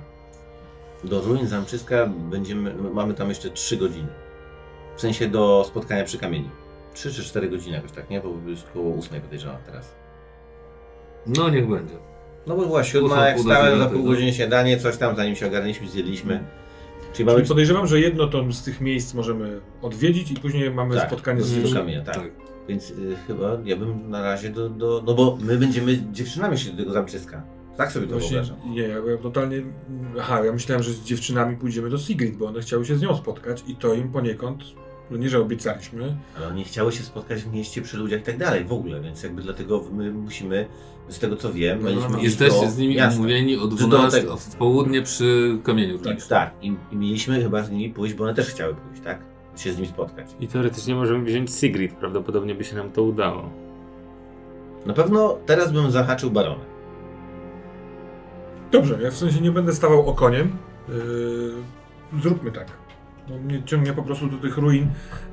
Do ruin Zamczyska będziemy, mamy tam jeszcze 3 godziny. W sensie do spotkania przy kamieniu. 3 czy 4 godziny jakoś tak, nie? Bo jest koło 8 podejrzewam teraz. No niech będzie. No bo była siódma, jak stałem za pół godziny śniadanie, coś tam zanim się ogarnęliśmy, zjedliśmy. Czyli mamy Czyli podejrzewam, że jedno to z tych miejsc możemy odwiedzić i później mamy Tak, spotkanie z z dziewczyną. kamienia, tak. Więc y, chyba ja bym na razie do, do... No bo my będziemy dziewczynami się do tego Zamczyska. Tak sobie to Właśnie, wyobrażam. nie, ja ja totalnie. Aha, ja myślałem, że z dziewczynami pójdziemy do Sigrid, bo one chciały się z nią spotkać i to im poniekąd, no nie, że obiecaliśmy. Ale oni chciały się spotkać w mieście, przy ludziach i tak dalej w ogóle, więc jakby dlatego my musimy, z tego co wiem, No, mieliśmy no, iść Jesteście z nimi miasta. umówieni o do 12 tego. w południe przy kamieniu. Tak. Tak, i, i mieliśmy chyba z nimi pójść, bo one też chciały pójść, tak? Się z nimi spotkać. I teoretycznie możemy wziąć Sigrid, prawdopodobnie by się nam to udało. Na pewno teraz bym zahaczył barona. Dobrze, ja w sensie nie będę stawał okoniem. Yy, zróbmy tak. No, mnie ciągnie po prostu do tych ruin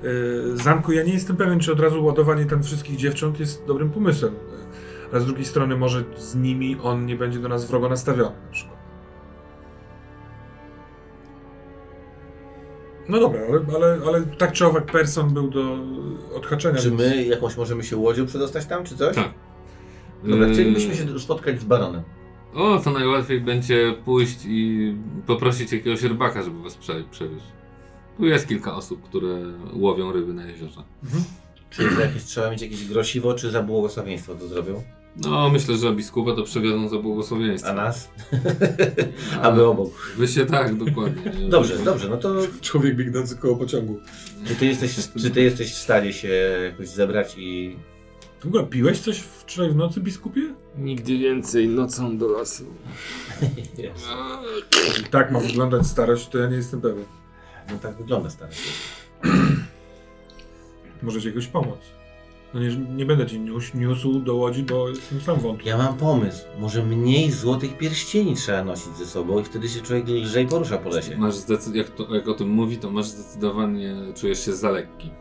yy, zamku. Ja nie jestem pewien, czy od razu ładowanie tam wszystkich dziewcząt jest dobrym pomysłem. Yy, Ale z drugiej strony może z nimi on nie będzie do nas wrogo nastawiony na przykład. No dobra, ale, ale, ale tak czy owak person był do odhaczenia. Czy więc- my jakąś możemy się łodzią przedostać tam, czy coś? Tak. Dobra, Yy, chcielibyśmy się spotkać z baronem. O, to najłatwiej będzie pójść i poprosić jakiegoś rybaka, żeby was prze przewiózł. Tu jest kilka osób, które łowią ryby na jeziorze. Mhm. Czy za jakieś, trzeba mieć jakieś grosiwo, czy za błogosławieństwo to zrobią? No, myślę, że biskupa to przewiozą za błogosławieństwo. A nas? A my obok. Wy się tak, dokładnie. nie? Dobrze, dobrze, no to Człowiek biegnący koło pociągu. czy ty jesteś, czy ty jesteś w stanie się jakoś zebrać i... W ogóle piłeś coś wczoraj w nocy, biskupie? Nigdy więcej nocą do lasu. Jest. I tak ma wyglądać starość, to ja nie jestem pewien. No tak wygląda stary. Możecie jakoś pomóc. No nie, nie będę ci niósł, niósł do łodzi, bo jestem sam wątły. Ja mam pomysł. Może mniej złotych pierścieni trzeba nosić ze sobą i wtedy się człowiek lżej porusza po lesie. Masz zdecyd- jak, to, jak o tym mówi, to masz zdecydowanie, czujesz się za lekki.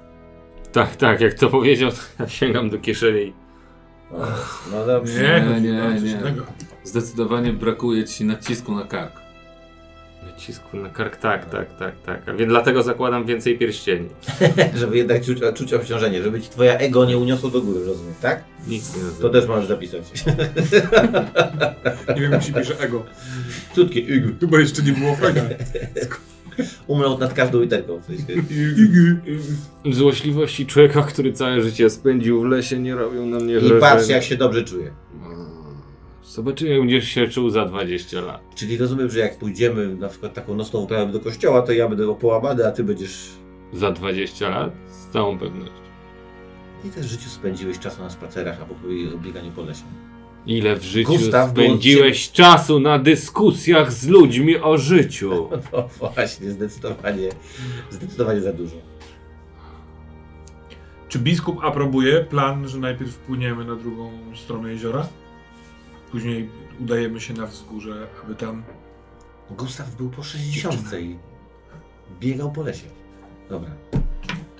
Tak, tak, jak to powiedział, to ja sięgam do kieszeni. No dobrze. Nie, Nie, nie, nie. Zdecydowanie brakuje ci nacisku na kark. Nacisku na kark, tak, tak, tak, tak. A więc dlatego zakładam więcej pierścieni. Żeby jednak czuć, czuć obciążenie, żeby ci twoja ego nie uniosło do góry, rozumiem, tak? Nic nie To nazywa. też możesz zapisać. Nie wiem, jak się pisze ego. Krótkie ig. Chyba jeszcze nie było fajne. Umląt nad każdą literką. W sensie. Złośliwości człowieka, który całe życie spędził w lesie, nie robią na mnie I wrażenia. patrz jak się dobrze czuje. Zobaczymy, jak będziesz się czuł za 20 lat. Czyli rozumiem, że jak pójdziemy na przykład taką nocną uprawę do kościoła, to ja będę połamany, a ty będziesz... Za 20 lat? Z całą pewnością. Ile też w życiu spędziłeś czasu na spacerach albo po bieganiu po lesie? Ile w życiu Gustaw był spędziłeś czasu na dyskusjach z ludźmi o życiu? No właśnie, zdecydowanie, zdecydowanie za dużo. Czy biskup aprobuje plan, że najpierw wpłyniemy na drugą stronę jeziora? Później udajemy się na wzgórze, aby tam... Gustaw był po 60 i biegał po lesie. Dobra.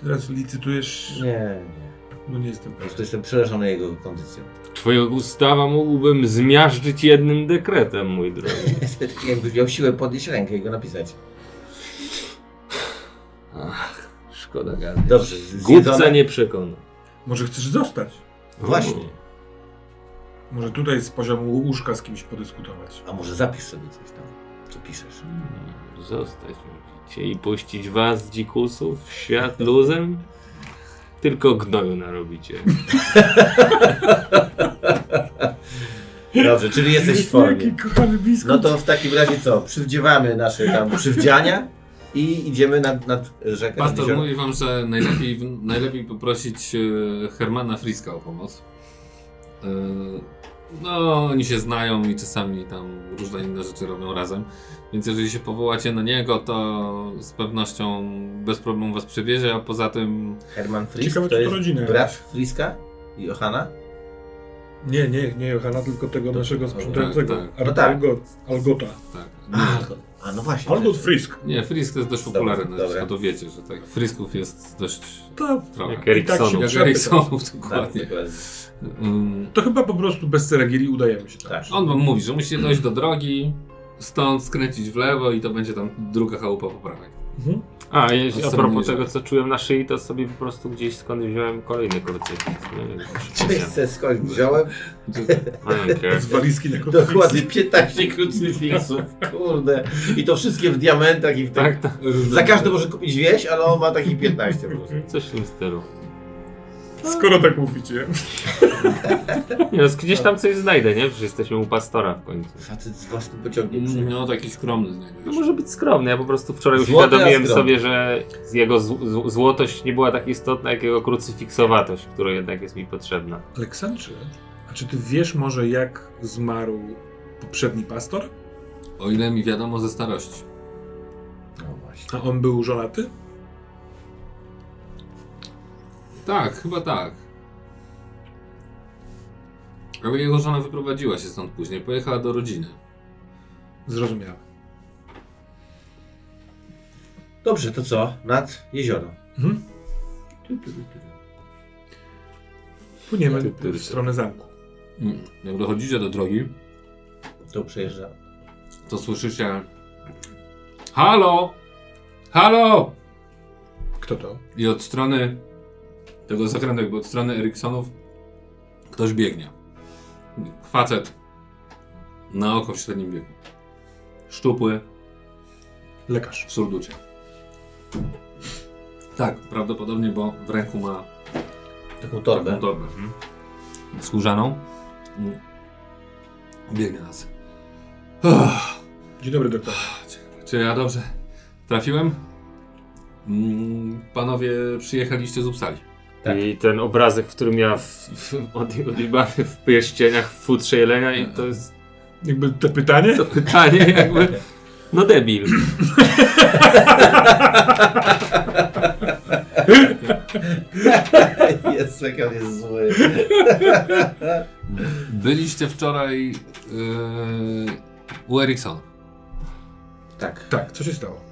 Teraz licytujesz... Nie, nie. No nie jestem Po prostu jestem przerażony jego kondycją. Twojego Gustawa mógłbym zmiażdżyć jednym dekretem, mój drogi. Jakby miał siłę podnieść rękę i go napisać. Ach, szkoda gadać. Dobrze, Głupca zjedzone? nie przekona. Może chcesz zostać? Właśnie. Może tutaj z poziomu łóżka z kimś podyskutować. A może zapisz sobie coś tam, co piszesz. Hmm, Zostać mówicie i puścić was, dzikusów, w świat luzem? Tylko gnoju narobicie. Dobrze, czyli jesteś w formie. No to w takim razie co? Przywdziewamy nasze tam przywdziania i idziemy nad, nad rzekę. nad Pastor jezioro. mówi wam, że najlepiej, najlepiej poprosić e, Hermana Friska o pomoc. E, No, oni się znają i czasami tam różne inne rzeczy robią razem. Więc jeżeli się powołacie na niego, to z pewnością bez problemu was przewiezie, a poza tym Herman Frisk Ciekawe, to czy to jest rodzinę brat. Friska i Johana? Nie, nie, nie Johana, tylko tego naszego sprzątającego. tak, No tak. Algot, Algota. tak. Nie, a no właśnie. Algot Frisk. nie Frisk to jest dość Dobra, popularny, dobra. to, to wiecie, że tak. Frisków jest dość To, trochę. Jak I tak Eriksonów. Jak Eriksonów, Tak, dokładnie. dokładnie. Mm, to chyba po prostu bez ceregieli udajemy się tam. Tak. On wam mówi, że musicie dojść do drogi, stąd skręcić w lewo i to będzie tam druga chałupa po prawej. Mhm. A, jeśli, a propos tego, co czułem na szyi, to sobie po prostu gdzieś skąd wziąłem kolejny krucyfiks. Cześć, se skąd wziąłem? Z walizki na krótko. Dokładnie 15 krucyfiksów. Kurde. I to wszystkie w diamentach i w tak. Tak, tak. Za każdy może kupić wieś, ale on ma takich 15 po prostu. Coś w tym stylu. Skoro tak mówicie. Nie, no, gdzieś tam coś znajdę, nie? Przecież jesteśmy u pastora w końcu. Facet z własnym pociągiem przyjechał. No taki skromny No znajdujesz. może być skromny. Ja po prostu wczoraj Złoty, uświadomiłem skromny. sobie, że jego z, z, złotość nie była tak istotna, jak jego krucyfiksowatość, która jednak jest mi potrzebna. Aleksandrze, a czy ty wiesz może jak zmarł poprzedni pastor? O ile mi wiadomo ze starości. No właśnie. A on był żonaty? Tak, chyba tak. Ale jego żona wyprowadziła się stąd później, pojechała do rodziny. Zrozumiałem. Dobrze, to co? Nad jezioro. Mhm. Płyniemy Ty, ty, ty. w stronę zamku. Mm, Jak dochodzicie do drogi, To przejeżdża. to słyszycie Halo! Halo! Kto to? I od strony tego zakrętu, jakby od strony Eriksonów ktoś biegnie. Facet na oko w średnim wieku. Szczupły, Lekarz. w surducie. Tak, prawdopodobnie, bo w ręku ma Taką torbę. taką torbę. Skórzaną. Mm. Biegnie nas. Dzień dobry, doktor. Czy ja dobrze trafiłem? Mm, Panowie przyjechaliście z Uppsali. Tak. I ten obrazek, w którym ja w, w, od, odjebany w pierścieniach w futrze jelenia i to jest Jakby te pytanie? to pytanie jakby... No debil. jest, jak on jest zły. Byliście wczoraj yy, u Eriksona. Tak. Tak, co się stało?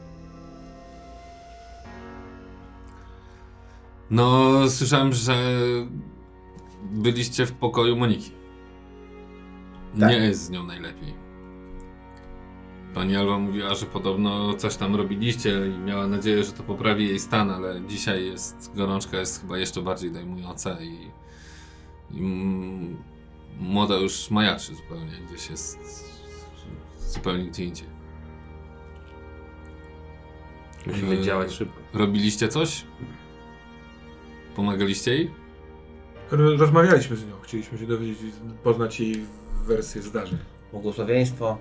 No, słyszałem, że byliście w pokoju Moniki. Tak. Nie jest z nią najlepiej. Pani Alba mówiła, że podobno coś tam robiliście i miała nadzieję, że to poprawi jej stan, ale dzisiaj jest gorączka jest chyba jeszcze bardziej dojmująca i, i młoda już majaczy zupełnie, gdzieś jest zupełnie gdzie indziej. Musimy Eee, działać szybko. Robiliście coś? Pomagaliście jej? Ro- Rozmawialiśmy z nią. Chcieliśmy się dowiedzieć, poznać jej wersję zdarzeń. Błogosławieństwo.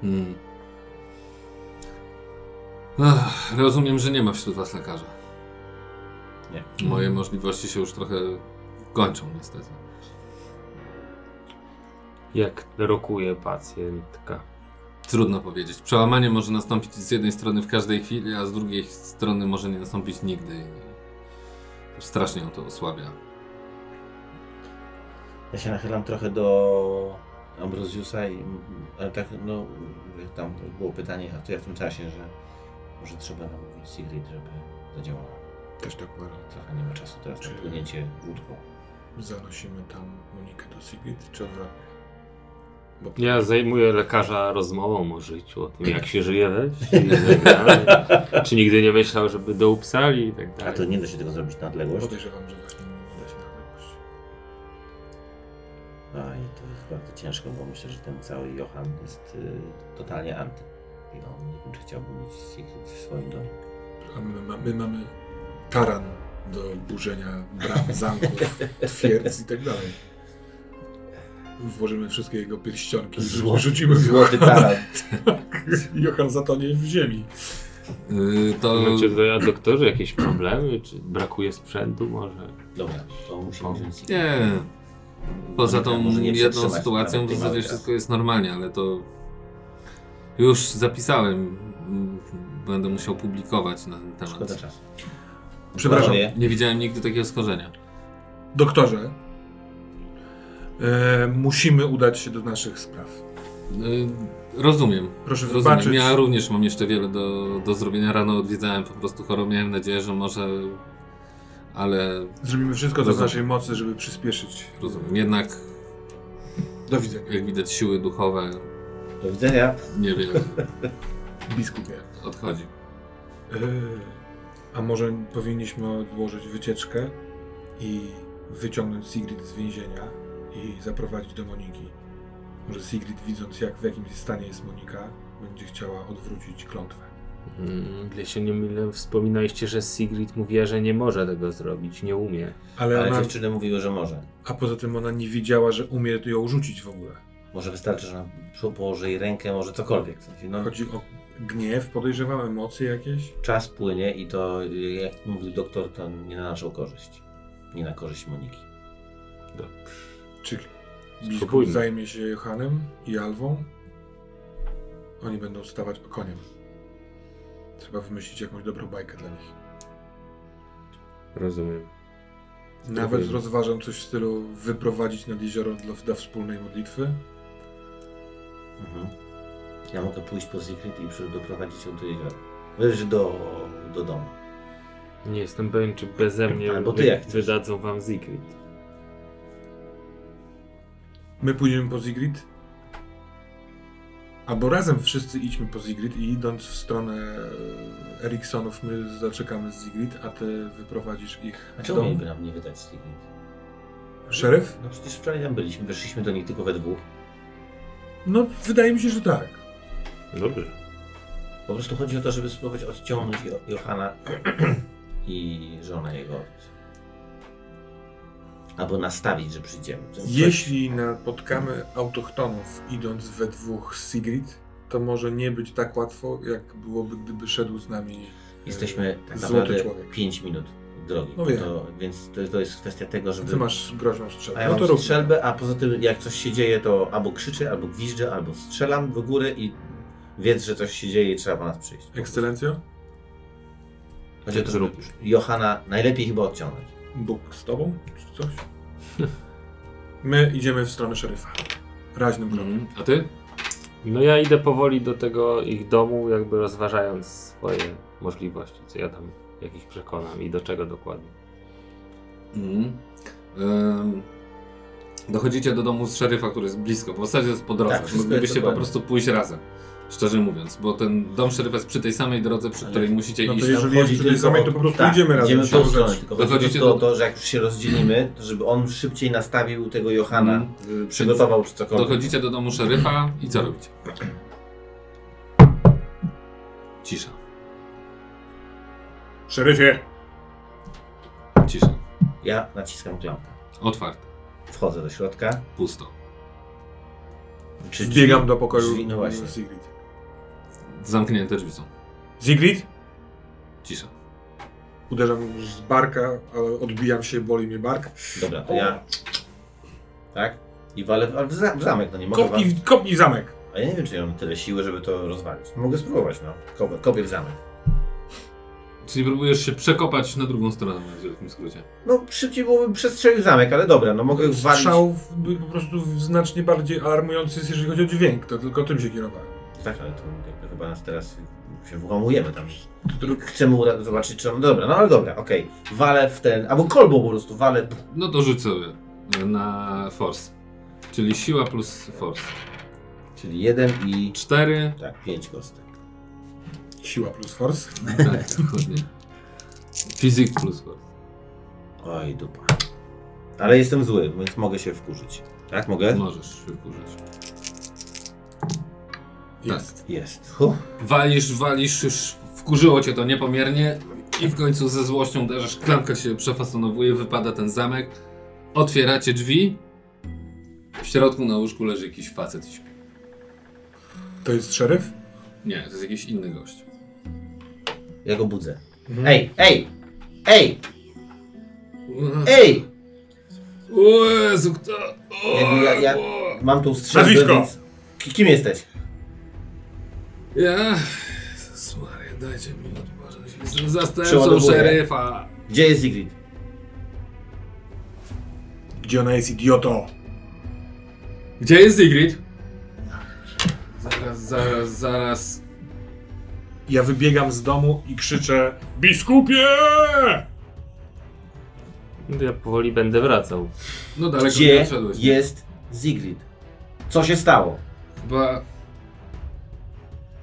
Hmm. Ach, rozumiem, że nie ma wśród was lekarza. Nie. Moje możliwości się już trochę kończą niestety. Jak rokuje pacjentka. Trudno powiedzieć. Przełamanie może nastąpić z jednej strony w każdej chwili, a z drugiej strony może nie nastąpić nigdy. Strasznie ją to osłabia. Ja się nachylam trochę do Ambrosiusa i ale tak, no, jak tam było pytanie, a to ja w tym czasie, że może trzeba namówić Sigrid, żeby zadziałała. Też tak uważam. Trochę nie ma czasu teraz Czy- na płynięcie łódką. Zanosimy tam Monikę do Sigrid, czy odwrotnie? Bo Ja zajmuję lekarza rozmową o życiu, o tym jak się żyje we wsi i tak. Czy nigdy nie myślał, żeby do Upsali i tak A dalej. to nie da się tego zrobić na odległość? podejrzewam, że właśnie nie da się na odległość. A i to jest bardzo ciężko, bo myślę, że ten cały Johan jest y, totalnie anty. I on nie wiem, czy chciałby mieć Sigrid w swoim domu. A my, ma- my mamy taran do burzenia bram, zamków, twierdz i tak dalej. Włożymy wszystkie jego pierścionki, Zło- rzucimy w Złoty taran. Johan zatonie w ziemi. Yy, to Macie a doktorze jakieś problemy? Czy brakuje sprzętu może? Dobra, to musimy wziąć nie. Poza tą Może nie jedną sytuacją w zasadzie wszystko jest normalnie, ale to już zapisałem. Będę musiał publikować na ten Szkoda temat. czasu. Przepraszam. Nie widziałem nigdy takiego schorzenia. Doktorze, musimy udać się do naszych spraw. Yy, rozumiem. Proszę Rozumiem. wybaczyć. Ja również mam jeszcze wiele do, do zrobienia. Rano odwiedzałem po prostu chorobę. Miałem nadzieję, że może. Ale Zrobimy wszystko, co w naszej mocy, żeby przyspieszyć. rozumiem. Jednak, Do widzenia. jak widać, siły duchowe do widzenia. niewiele Biskupie. odchodzi. E, a może powinniśmy odłożyć wycieczkę i wyciągnąć Sigrid z więzienia i zaprowadzić do Moniki. Może Sigrid, widząc jak w jakim stanie jest Monika, będzie chciała odwrócić klątwę. Mm, Ile się nie mylę, wspominaliście, że Sigrid mówiła, że nie może tego zrobić, nie umie. Ale, Ale ona, dziewczyny mówiły, że może. a poza tym ona nie wiedziała, że umie ją rzucić w ogóle. Może wystarczy, że ona położy jej rękę, może cokolwiek. W sensie, no, Chodzi o gniew, podejrzewam, emocje jakieś. czas płynie i to, jak mówił doktor, to nie na naszą korzyść. Nie na korzyść Moniki. Dobrze. Czy biskup Spróbujmy. zajmie się Johanem i Alwą? Oni będą stawać koniem. Trzeba wymyślić jakąś dobrą bajkę dla nich. Rozumiem. Nawet Spróbujmy. rozważam coś w stylu wyprowadzić nad jezioro dla, dla wspólnej modlitwy. Mhm. Ja mogę pójść po Sigrid i przy- doprowadzić ją do jeziora. Wiesz, do, do domu. Nie jestem pewien, czy beze mnie Albo ty wy- jak chcesz. wydadzą wam Sigrid. My pójdziemy po Sigrid. Albo razem wszyscy idźmy po Sigrid i idąc w stronę Eriksonów my zaczekamy z Sigrid, a ty wyprowadzisz ich A z czemu domu. mieliby nam nie wydać Sigrid? Szeryf? No przecież wczoraj tam byliśmy, weszliśmy do nich tylko we dwóch. No, wydaje mi się, że tak. Dobrze. Po prostu chodzi o to, żeby spróbować odciągnąć Jo- Johana i żonę jego od... Albo nastawić, że przyjdziemy. Coś- Jeśli napotkamy autochtonów idąc we dwóch z Sigrid, to może nie być tak łatwo, jak byłoby, gdyby szedł z nami e, Jesteśmy tak naprawdę człowiek. 5 minut drogi. No to, więc to, to jest kwestia tego, żeby... Ty masz groźną A strzelbę. ja No to strzelbę, a poza tym jak coś się dzieje, to albo krzyczę, albo gwiżdżę, albo strzelam do góry i wiedz, że coś się dzieje i trzeba po nas przyjść. Ekscelencjo, Chodzi o to, żeby Johana najlepiej chyba odciągnąć. Bóg z tobą, coś? My idziemy w stronę szeryfa. Raźnym krokiem. Mhm. A ty? No ja idę powoli do tego ich domu, jakby rozważając swoje możliwości, co ja tam jak ich przekonam i do czego dokładnie. Mhm. Dochodzicie do domu z szeryfa, który jest blisko, bo w zasadzie jest po drodze. Tak, Moglibyście po prostu pójść razem. Szczerze mówiąc, bo ten dom szeryfa jest przy tej samej drodze, przy Ale- której musicie no to iść. jeżeli jest chodzi przy tej tylko samej, o- to po prostu tak, idziemy razem. Idziemy w siłą tą stronę, rzeczy. tylko chodzi Dochodzicie prostu o do- to, że jak już się rozdzielimy, to żeby on szybciej nastawił tego Johana, Mhm. żeby przygotował czy cokolwiek. Dochodzicie do domu szeryfa i co robicie? Cisza. Szeryfie! Cisza. Ja naciskam klamkę. Otwarte. Wchodzę do środka. Pusto. Czy drzwi- do pokoju Drzwi, no właśnie. Sigrid. Zamknięte drzwi są. Sigrid? Cisza. Uderzam z barka, ale odbijam się, boli mnie bark. Dobra, to ja. Tak? I walę w, za- w zamek, no nie mogę wam... Kopnij, kopnij zamek. A ja nie wiem, czy ja mam tyle siły, żeby to rozwalić. Mogę spróbować, no. Kopię, kopię w zamek. Czyli próbujesz się przekopać na drugą stronę, w wielkim skrócie. No szybciej byłoby przestrzelić zamek, ale dobra, no mogę walić. Strzał w- po prostu znacznie bardziej alarmujący jest, jeżeli chodzi o dźwięk. To tylko tym się kierowałem. Tak, ale to jakby chyba nas teraz się włamujemy tam. Chcemy zobaczyć, czy on... Dobra, no ale dobra, okej. Walę w ten... Albo kolbą po prostu, walę... No to rzuć sobie na force. Czyli siła plus force. Czyli jeden i... 4. Tak, pięć kostek. Siła plus force. Tak, dokładnie. Fizyk plus force. Oj, dupa. Ale jestem zły, więc mogę się wkurzyć. Tak, mogę? Możesz się wkurzyć. Jest. Jest. Huh. Walisz, walisz, już wkurzyło cię to niepomiernie i w końcu ze złością uderzasz, klamka się przefasonowuje, wypada ten zamek, otwieracie drzwi, w środku na łóżku leży jakiś facet i śpi. To jest szeryf? Nie, to jest jakiś inny gość. Ja go budzę. Mhm. Ej, ej! Ej! Ej! O Jezu, kto? O, ja- ja- o. Mam tą strzelbę, Nazwisko! Kim jesteś? Ja? Maria, dajcie mi odpocząć. Jestem zastępcą Przeładowuję. szeryfa. Gdzie jest Sigrid? Gdzie ona jest, idioto? Gdzie jest Sigrid? Zaraz, zaraz, zaraz. Ja wybiegam z domu i krzyczę Biskupie! No Ja powoli będę wracał. No daleko nie Gdzie odszedłeś. jest Sigrid? Co się stało? Chyba...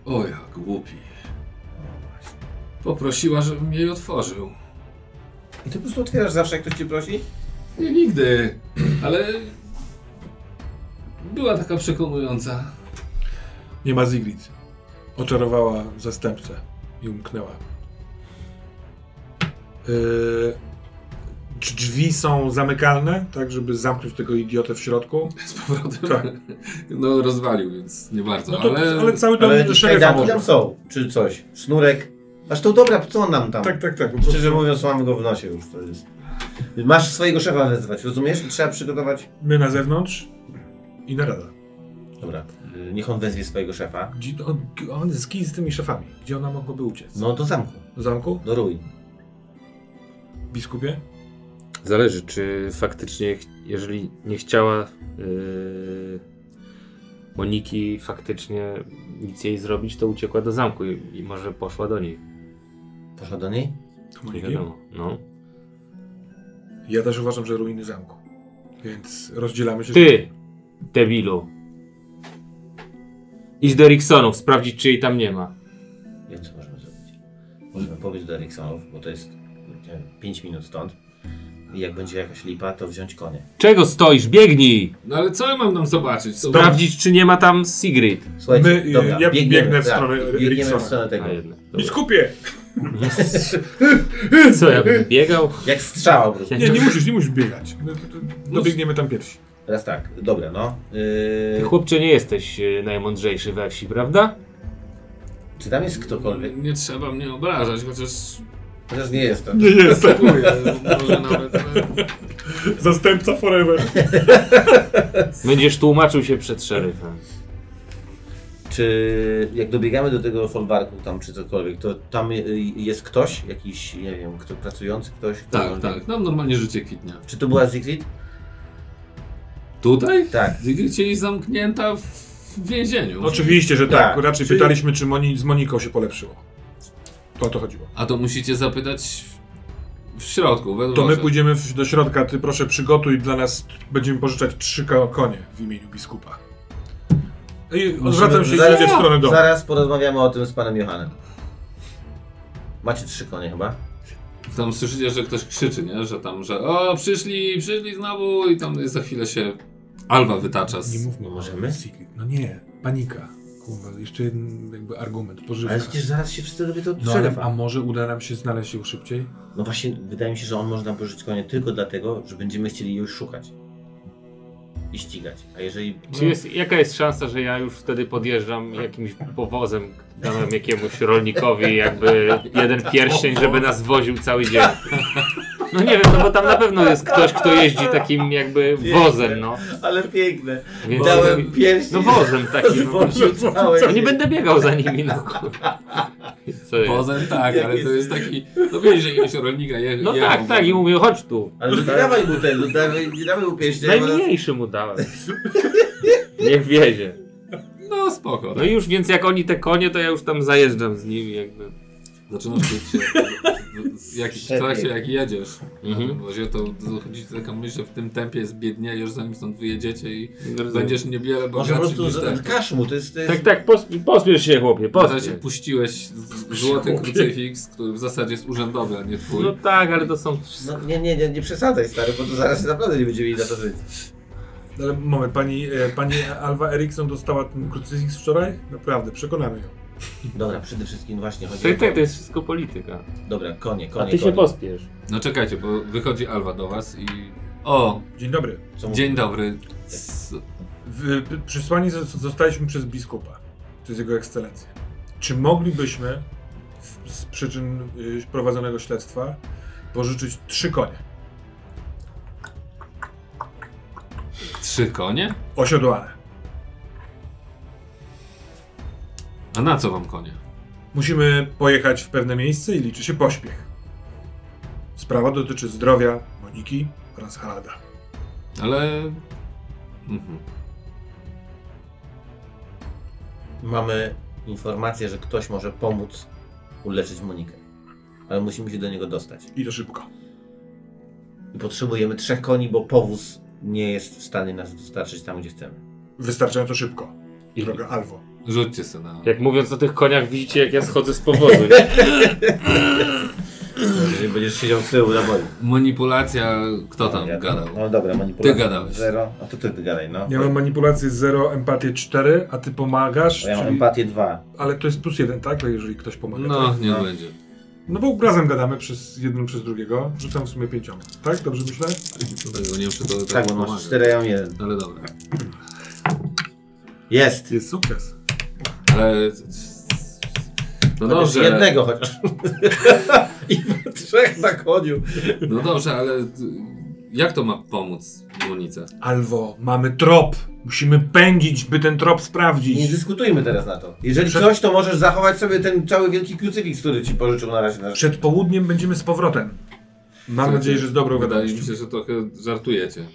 O, jak głupi. Poprosiła, żebym jej otworzył. I ty po prostu otwierasz zawsze, jak ktoś cię prosi? Nie, nigdy. Ale... Była taka przekonująca. Nie ma Zigrid. Oczarowała zastępcę i umknęła. Yy, czy drzwi są zamykalne, tak żeby zamknąć tego idiotę w środku? Z powrotem. Tak. No, rozwalił, więc nie bardzo. No to, ale, ale... cały dom Ale szeryfa może. tam są, czy coś. Sznurek. Aż to dobra, co on nam tam? Tak, tak, tak. Prostu Szczerze mówiąc, mamy go w nosie już, to jest... Masz swojego szefa wezwać, rozumiesz? I trzeba przygotować... my na zewnątrz i narada. Dobra, y, niech on wezwie swojego szefa. Gdzie, on, on z kim z tymi szefami? Gdzie ona mogłaby uciec? No do zamku, Do zamku? do ruin. Biskupie? Zależy, czy faktycznie, jeżeli nie chciała yy, Moniki faktycznie nic jej zrobić, to uciekła do zamku i, i może poszła do niej. Poszła do niej? To Nie wiadomo. No. Ja też uważam, że ruiny zamku. Więc rozdzielamy się. Ty, debilu. Idź do Ricksonów, sprawdzić, czy jej tam nie ma. Wiem, co możemy zrobić. Możemy powiedzieć do Eriksonów, bo to jest 5 minut stąd. I jak będzie jakaś lipa, to wziąć konie. Czego stoisz? Biegnij! No ale co ja mam tam zobaczyć? Co... Sprawdzić, czy nie ma tam Sigrid. Słuchajcie, My, dobra, ja biegniemy, biegnę w tak, stronę Biegniemy Eriksona. w stronę tego. A jednak. Dobra. Biskupie! Co, ja bym biegał? Jak strzała po prostu. Nie, nie musisz, nie musisz biegać. No, to, to, dobiegniemy tam pierwsi. Teraz tak, dobra, no. Ty, Yy, chłopcze, nie jesteś yy, najmądrzejszy we wsi, prawda? czy tam jest ktokolwiek? Nie trzeba mnie obrażać, chociaż... Chociaż nie jest to. Nie jest. Dziękuję, może nawet... ale- Zastępca forever. Będziesz tłumaczył się przed szeryfem. Czy jak dobiegamy do tego folwarku tam czy cokolwiek, to tam jest ktoś, jakiś, nie wiem, kto pracujący, ktoś? Kto Tak, tak, nam normalnie życie kwitnie. Czy to była Sigrid? Tutaj? Tak. Cię zamknięta w więzieniu. Oczywiście, że tak. Tak. Raczej Czy- pytaliśmy, czy Moni, z Moniką się polepszyło. To o to chodziło. A to musicie zapytać w środku, we To my pójdziemy w- do środka, ty proszę przygotuj dla nas, będziemy pożyczać trzy ko- konie w imieniu biskupa. I odwracam się i zaraz, idę w stronę domu. zaraz porozmawiamy o tym z panem Johanem. Macie trzy konie chyba? Tam słyszycie, że ktoś krzyczy, nie? Że tam, że o, przyszli, przyszli znowu i tam za chwilę się Alwa wytacza Nie z... mówmy Możemy? o Secret. No nie, panika. Kurwa, jeszcze jeden jakby argument, pożywka. Ale przecież zaraz się wszyscy dowiedzą od No ale, a może uda nam się znaleźć ją szybciej? No właśnie, wydaje mi się, że on może nam pożyczyć konie tylko dlatego, że będziemy chcieli jej już szukać. i ścigać. A jeżeli... Czy jest, jaka jest szansa, że ja już wtedy podjeżdżam jakimś powozem, dałem jakiemuś rolnikowi jakby jeden pierścień, żeby nas woził cały dzień? No nie wiem, no bo tam na pewno jest ktoś, kto jeździ takim jakby wozem, no. Ale piękne. Więc, Dałem pierścień. no wozem takim. No. Nie będę biegał za nimi, no kurwa. Pozen tak, Jak ale to jest- taki. No wiesz, że jakiegoś rolnika je, No tak, tak, i mówię, chodź tu. Ale nie dawaj mu ten, no dawaj, nie dawaj mu pierścień. Najmniejszy mu dałem. Niech wiezie. No spoko. No i już, więc jak oni te konie, to ja już tam zajeżdżam z nimi jakby. Zaczynasz czuć się, jak, w trakcie jak jedziesz na Mhm. tym wozie, to dochodzi taka myśl, że w tym tempie zbiedniejesz, zanim stąd wyjedziecie i Rozumiem. będziesz niewiele Może po prostu z- mu, to jest... To jest... Tak, tak, pos, pospiesz się chłopie, Na razie pospiesz. puściłeś złoty krucyfiks, który w zasadzie jest urzędowy, a nie twój. No tak, ale to są... No, nie, nie, nie, nie przesadzaj stary, bo to zaraz naprawdę nie będziemy mieli na to żyć. Ale moment, pani, e, pani Alwa Eriksson dostała ten krucyfiks wczoraj? Naprawdę, przekonamy ją. Dobra, przede wszystkim właśnie chodzi Tak, o tak, to. to jest wszystko polityka. Dobra, konie, A konie, ty się konie. pospiesz. No czekajcie, bo wychodzi Alwa do was i... O, Dzień dobry. Co dzień dobry. C- W, przysłani zo- zostaliśmy przez biskupa. To jest jego ekscelencja. Czy moglibyśmy w, z przyczyn y, prowadzonego śledztwa pożyczyć trzy konie? Trzy konie? Osiodłane. A na co wam konie? Musimy pojechać w pewne miejsce i liczy się pośpiech. Sprawa dotyczy zdrowia Moniki oraz Haralda. Ale... Mhm. Mamy informację, że ktoś może pomóc uleczyć Monikę. Ale musimy się do niego dostać. I to szybko. I potrzebujemy trzech koni, bo powóz nie jest w stanie nas dostarczyć tam, gdzie chcemy. Wystarczająco szybko. I- Droga Alwo. Rzućcie sobie na... Jak mówiąc o tych koniach, widzicie jak ja schodzę z powozu, nie? Jeżeli będziesz siedział z tyłu na boi. Manipulacja... Kto tam Ja- gadał? No dobra, manipulacja. Ty gadałeś. Zero. A to ty, ty gadaj, no. Ja mam manipulację 0, empatię 4, a ty pomagasz. Bo ja mam czyli- empatię dwa. Ale to jest plus jeden, tak? Jeżeli ktoś pomaga. No, tak? nie No. będzie. No bo razem gadamy przez jeden przez drugiego. Rzucam w sumie pięcioma. Tak? Dobrze myślę? Dlatego nie wiem, czy to Tak, tak bo masz cztery, ja mam jeden. Ale dobra. Jest! Jest sukces. Ale... No dobrze, Jednego chociaż. I trzech na koniu. no dobrze, ale jak to ma pomóc Monice? Alwo, mamy trop. Musimy pędzić, by ten trop Nie sprawdzić. dyskutujmy teraz na to. Jeżeli Przed- coś, to możesz zachować sobie ten cały wielki krucyfiks, który ci pożyczył na razie nasz. Przed południem będziemy z powrotem. Mam Słuchajcie, nadzieję, że z dobrą Wydaje mi się, że trochę żartujecie.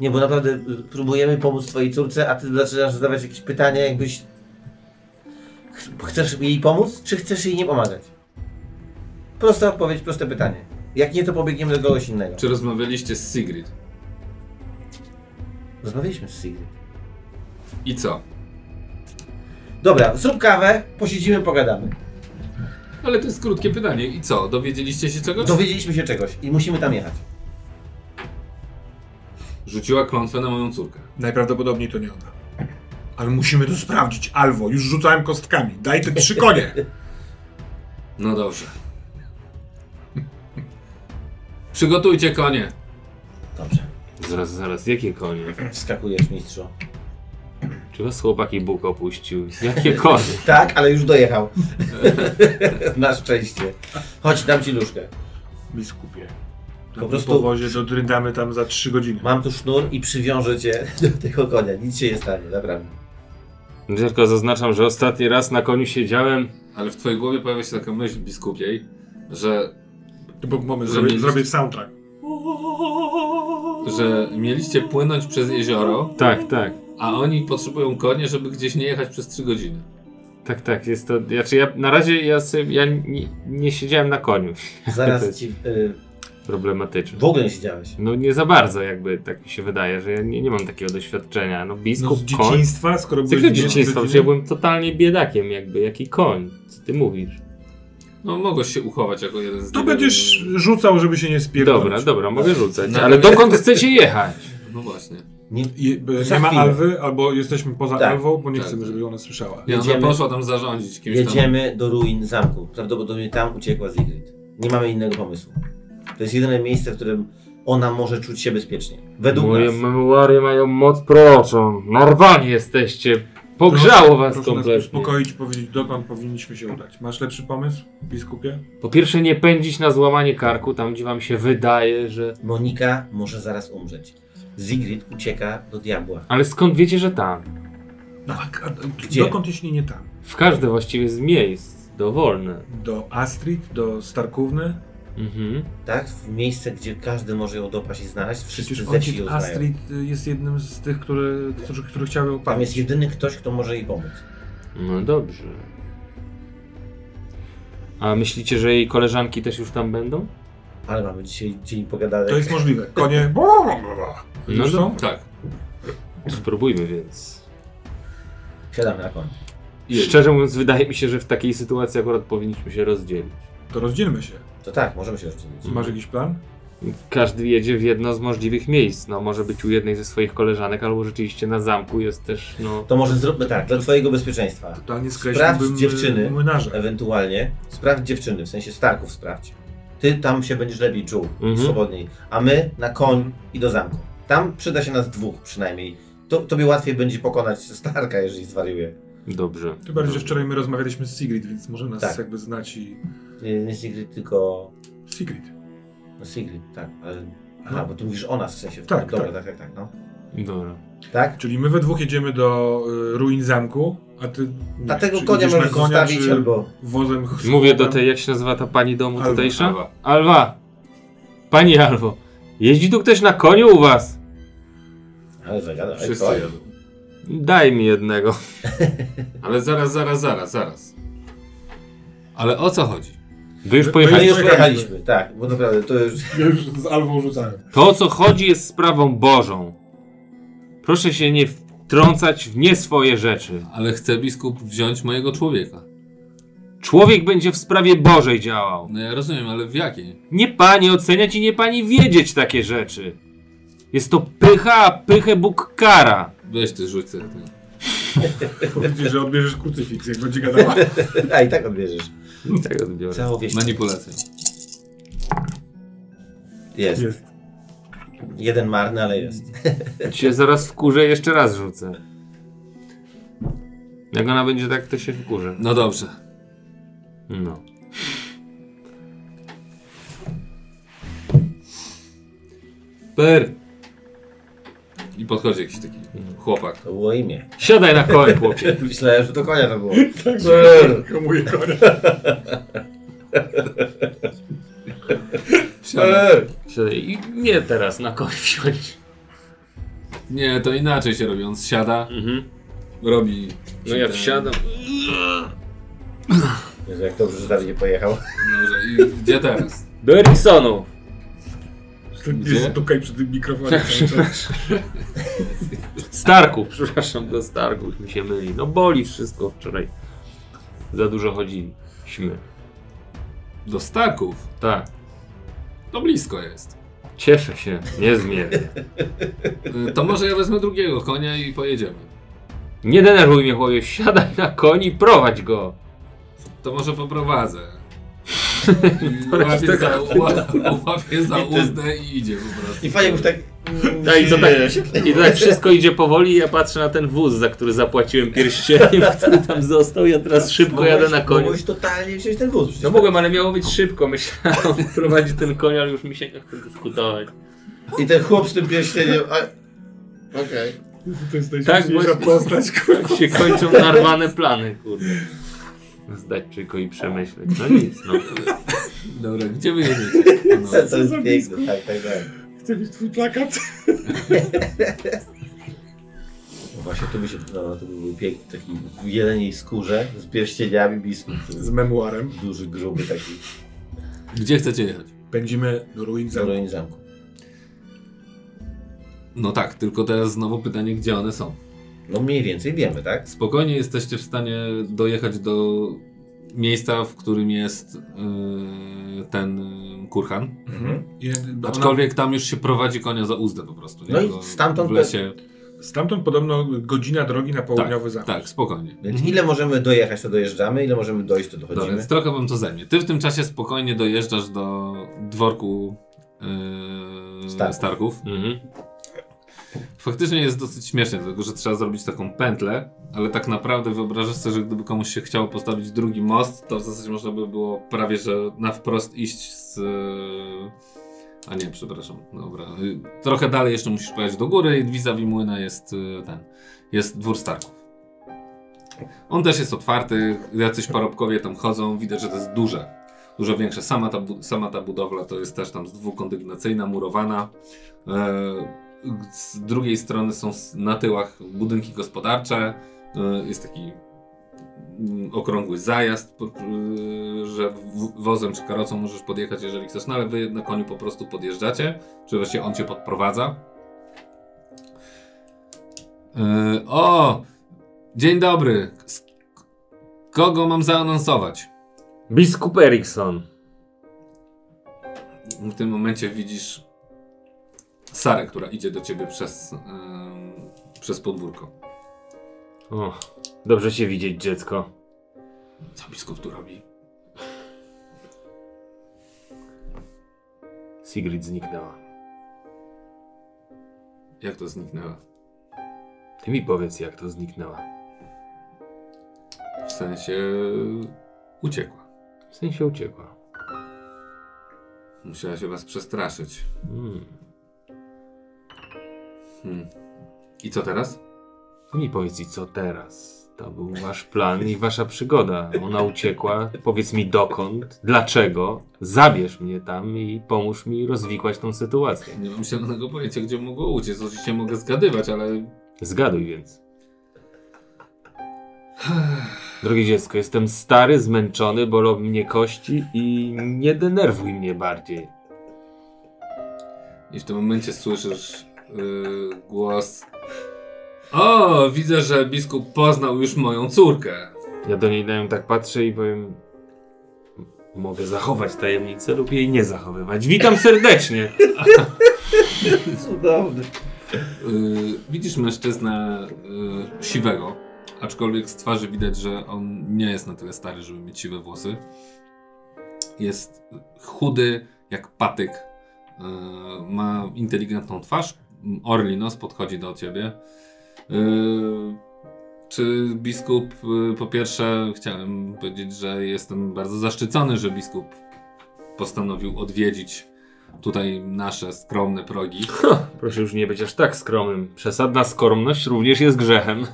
Nie, bo naprawdę y, próbujemy pomóc twojej córce, a ty zaczynasz zadawać jakieś pytania, jakbyś... Ch- Chcesz jej pomóc, czy chcesz jej nie pomagać? Prosta odpowiedź, proste pytanie. Jak nie, to pobiegniemy do kogoś innego. Czy rozmawialiście z Sigrid? Rozmawialiśmy z Sigrid. I co? Dobra, zrób kawę, posiedzimy, pogadamy. Ale to jest krótkie pytanie. I co? Dowiedzieliście się czegoś? Dowiedzieliśmy się czegoś i musimy tam jechać. Rzuciła klątwę na moją córkę. Najprawdopodobniej to nie ona. Ale musimy to sprawdzić. Alwo, już rzucałem kostkami. Daj te trzy konie. No dobrze. Przygotujcie konie. Dobrze. Zaraz, zaraz, jakie konie? Wskakujesz, mistrzu. Czy was chłopaki Bóg opuścił? Jakie konie? Tak, ale już dojechał. Na szczęście. Chodź, dam ci nóżkę. Biskupie. Po Po prostu- prostu powozie dodrydamy tam za trzy godziny. Mam tu sznur i przywiążę cię do tego konia. Nic się nie stanie, naprawdę. Tylko zaznaczam, że ostatni raz na koniu siedziałem. Ale w twojej głowie pojawia się taka myśl biskupiej, że, Bo moment, Że mieliście- zrobię soundtrack. że mieliście płynąć przez jezioro, Tak, tak. a oni potrzebują konie, żeby gdzieś nie jechać przez 3 godziny. Tak, tak, jest to. Znaczy ja na razie ja, sobie, ja nie, nie siedziałem na koniu. Zaraz ci... Y, problematyczne. w ogóle nie siedziałeś. No nie za bardzo jakby tak mi się wydaje, że ja nie, nie mam takiego doświadczenia. No No biskup, z koń. dzieciństwa, skoro Z byłeś dzieckiem, dzieciństwa? Przecież ja byłem totalnie biedakiem jakby. Jaki koń? Co ty mówisz? No mogłeś się uchować jako jeden z To będziesz rzucał, żeby się nie spierdolić. Dobra, dobra, mogę rzucać. No, Ale ale- dokąd chcecie jechać? No właśnie. Nie, Je, nie ma. Alwy, albo jesteśmy poza Tak. Alwą, bo nie Tak. chcemy, żeby ona słyszała. Ona Jedziemy- poszła tam zarządzić kimś tam. jedziemy do ruin zamku. Prawdopodobnie tam uciekła Sigrid. Nie mamy innego pomysłu. To jest jedyne miejsce, w którym ona może czuć się bezpiecznie. Według Moje nas. memoary mają moc proroczą. Narwani jesteście. Pogrzało was proszę nas kompletnie. uspokoić i powiedzieć, dokąd powinniśmy się udać. Masz lepszy pomysł, biskupie? Po pierwsze nie pędzić na złamanie karku, tam gdzie wam się wydaje, że... Monika może zaraz umrzeć. Sigrid ucieka do diabła. Ale skąd wiecie, że tam? No, a, a, Gdzie? dokąd jeśli nie tam? W każde właściwie z miejsc dowolne. Do Astrid, do Starkówny? Mhm. Tak? W miejsce, gdzie każdy może ją dopaść i znaleźć. Wszyscy Przecież zeci ojciec ją. Astrid jest jednym z tych, który, którzy, który chciał ją Tam jest jedyny ktoś, kto może jej pomóc. No dobrze. A myślicie, że jej koleżanki też już tam będą? Ale mamy dzisiaj dzień pogadania. To jest możliwe. Konie... No Już są? Tak. Spróbujmy więc. Siadamy na koń. Szczerze mówiąc, wydaje mi się, że w takiej sytuacji akurat powinniśmy się rozdzielić. To rozdzielmy się. To tak, możemy się rozdzielić. Masz jakiś plan? Każdy jedzie w jedno z możliwych miejsc. No, może być u jednej ze swoich koleżanek, albo rzeczywiście na zamku jest też, no... To może zróbmy tak, dla twojego bezpieczeństwa. Totalnie Sprawdź dziewczyny. młynarza. Ewentualnie sprawdź dziewczyny, w sensie Starków sprawdź. Ty tam się będziesz lepiej czuł, Mhm. swobodniej. A my na koń i do zamku. Tam przyda się nas dwóch przynajmniej. To, tobie łatwiej będzie pokonać Starka, jeżeli zwariuje. Dobrze. Tym bardziej, że wczoraj my rozmawialiśmy z Sigrid, więc może nas Tak. jakby znać i... Nie, nie Sigrid, tylko... Sigrid. No Sigrid, tak, ale... Aha, No. bo tu mówisz o nas w sensie. Tak, Dobra, tak. tak, tak, tak, no. Dobra. Tak? Czyli my we dwóch jedziemy do y, ruin zamku, a ty... A wiem, konia możesz konia, zostawić albo... Wozem Mówię do tej, jak się nazywa ta pani domu Alwa, tutejsza? Alwa. Alwa! Pani Alwo, jeździ tu ktoś na koniu u was? Ale zagadał, ale Wszyscy koń. jadą. Daj mi jednego. Ale zaraz, zaraz, zaraz, zaraz. Ale o co chodzi? Wy już My- My pojechaliście. już pojechaliśmy, tak, bo naprawdę to już... Ja już z Alwą rzucałem. To, o co chodzi, jest sprawą Bożą. Proszę się nie wtrącać w nie swoje rzeczy. Ale chce biskup wziąć mojego człowieka. Człowiek będzie w sprawie Bożej działał. No ja rozumiem, ale w jakiej? Nie pani oceniać i nie pani wiedzieć takie rzeczy. Jest to pycha, a pychę Bóg kara. Weź ty rzuć sobie. Powiedz jej, że odbierzesz krucyfiks, jak będzie gadała. A i tak odbierzesz. Tak odbiorę. Całą wieś. Manipulacja. Jest. Jest. Jeden marny, ale jest. Cię zaraz wkurzę jeszcze raz rzucę. Jak ona będzie tak, to się wkurzę. No dobrze. No. Per. I podchodzi jakiś taki chłopak. To było imię. Siadaj na koń, chłopie. Myślałem, że to konia to było. Hamuje konia. Wsiada. Siadaj. I nie teraz na koń wsiądź. Nie, to inaczej się robi. On zsiada, Mhm. robi... No ja ten- wsiadam. Jezu, jak dobrze, że Dawid nie pojechał. Dobrze, i gdzie teraz? Do Eriksonu. Nie stukaj przy tym mikrofonie cały czas. Starków, przepraszam, do Starków mi się myli. No boli wszystko wczoraj. Za dużo chodziliśmy. Do Starków. Tak. To blisko jest. Cieszę się, niezmiernie. Y, To może ja wezmę drugiego konia i pojedziemy. Nie denerwuj mnie, chłopie. Siadaj na koń i prowadź go. To może poprowadzę. I Łapię za, ła- łapię za uzdę i idzie po prostu. I fajnie już tak... No i to tak, i to tak wszystko idzie powoli i ja patrzę na ten wóz, za który zapłaciłem pierścieniem, który tam został. Ja teraz szybko jadę na koniu. Mogłeś totalnie wziąć ten wóz. No mogłem, ale miało być szybko. Myślałem, prowadzi ten koń, ale już mi się nie chce dyskutować. I ten chłop z tym pierścieniem... a- Okej. To jest Tak, najśmieszniejsza bo- postać, kurwa. Tak się kończą narwane plany, kurde. Zdać tylko i przemyśleć. No nic, no. Dobra, gdzie wy jedziecie? No. To, to jest piękne, tak, tak, tak. Chcę mieć twój plakat. No właśnie, to by się... No, to by był piękny, taki w jeleniej skórze, z pierścieniami biskup. Z memuarem. Duży, gruby taki. Gdzie chcecie jechać? Pędzimy do ruin Za zamku. ruin zamku. No tak, tylko teraz znowu pytanie, gdzie one są. No mniej więcej wiemy, tak? Spokojnie jesteście w stanie dojechać do miejsca, w którym jest yy, ten yy, kurhan. Mhm. Aczkolwiek tam już się prowadzi konia za uzdę po prostu. nie? No i stamtąd w lesie. Stamtąd podobno godzina drogi na południowy Tak, zachód. tak, spokojnie. Więc Mhm. ile możemy dojechać, to dojeżdżamy, ile możemy dojść, to Dobra, dochodzimy. więc trochę wam to zajmie. Ty w tym czasie spokojnie dojeżdżasz do dworku yy, Starków. Starków. Mhm. Faktycznie jest dosyć śmiesznie, dlatego że trzeba zrobić taką pętlę, ale tak naprawdę wyobrażasz sobie, że gdyby komuś się chciało postawić drugi most, to w zasadzie można by było prawie, że na wprost iść z... A nie, przepraszam, dobra. Trochę dalej jeszcze musisz pojechać do góry i vis-a-vis młyna jest y, ten, jest dwór Starków. On też jest otwarty, jacyś parobkowie tam chodzą, widać, że to jest duże, dużo większe. Sama ta, sama ta budowla to jest też tam dwukondygnacyjna, murowana. E, z drugiej strony są na tyłach budynki gospodarcze. e, Jest taki mm, okrągły zajazd, y, że wozem czy karocą możesz podjechać, jeżeli chcesz, no ale wy na koniu po prostu podjeżdżacie, czy właściwie on cię podprowadza. E, O! Dzień dobry! Kogo mam zaanonsować? Biskup Erikson. W tym momencie widzisz Sarę, która idzie do ciebie przez, ym, przez podwórko. O, dobrze cię widzieć, dziecko. Co biskup tu robi? Sigrid zniknęła. Jak to zniknęła? Ty mi powiedz, jak to zniknęła. W sensie uciekła. W sensie uciekła. Musiała się was przestraszyć. Mm. Hmm. I co teraz? Ty mi powiedz, i co teraz? To był wasz plan i wasza przygoda. Ona uciekła. Powiedz mi dokąd, dlaczego. Zabierz mnie tam i pomóż mi rozwikłać tą sytuację. Nie mam zielonego pojęcia, gdzie mogło uciec. Oczywiście mogę zgadywać, ale Zgaduj więc. Drogie dziecko, jestem stary, zmęczony, bolą mnie kości i nie denerwuj mnie bardziej. I w tym momencie słyszysz głos. O, widzę, że biskup poznał już moją córkę. Ja do niej na nią tak patrzę i powiem... Mogę zachować tajemnicę lub jej nie zachowywać. Witam serdecznie! Cudowny. Yy, widzisz mężczyznę yy, siwego, aczkolwiek z twarzy widać, że on nie jest na tyle stary, żeby mieć siwe włosy. Jest chudy jak patyk. Yy, ma inteligentną twarz. Orli nos podchodzi do ciebie. Yy, czy biskup, yy, po pierwsze, chciałem powiedzieć, że jestem bardzo zaszczycony, że biskup postanowił odwiedzić tutaj nasze skromne progi. Proszę już nie być aż tak skromnym. Przesadna skromność również jest grzechem.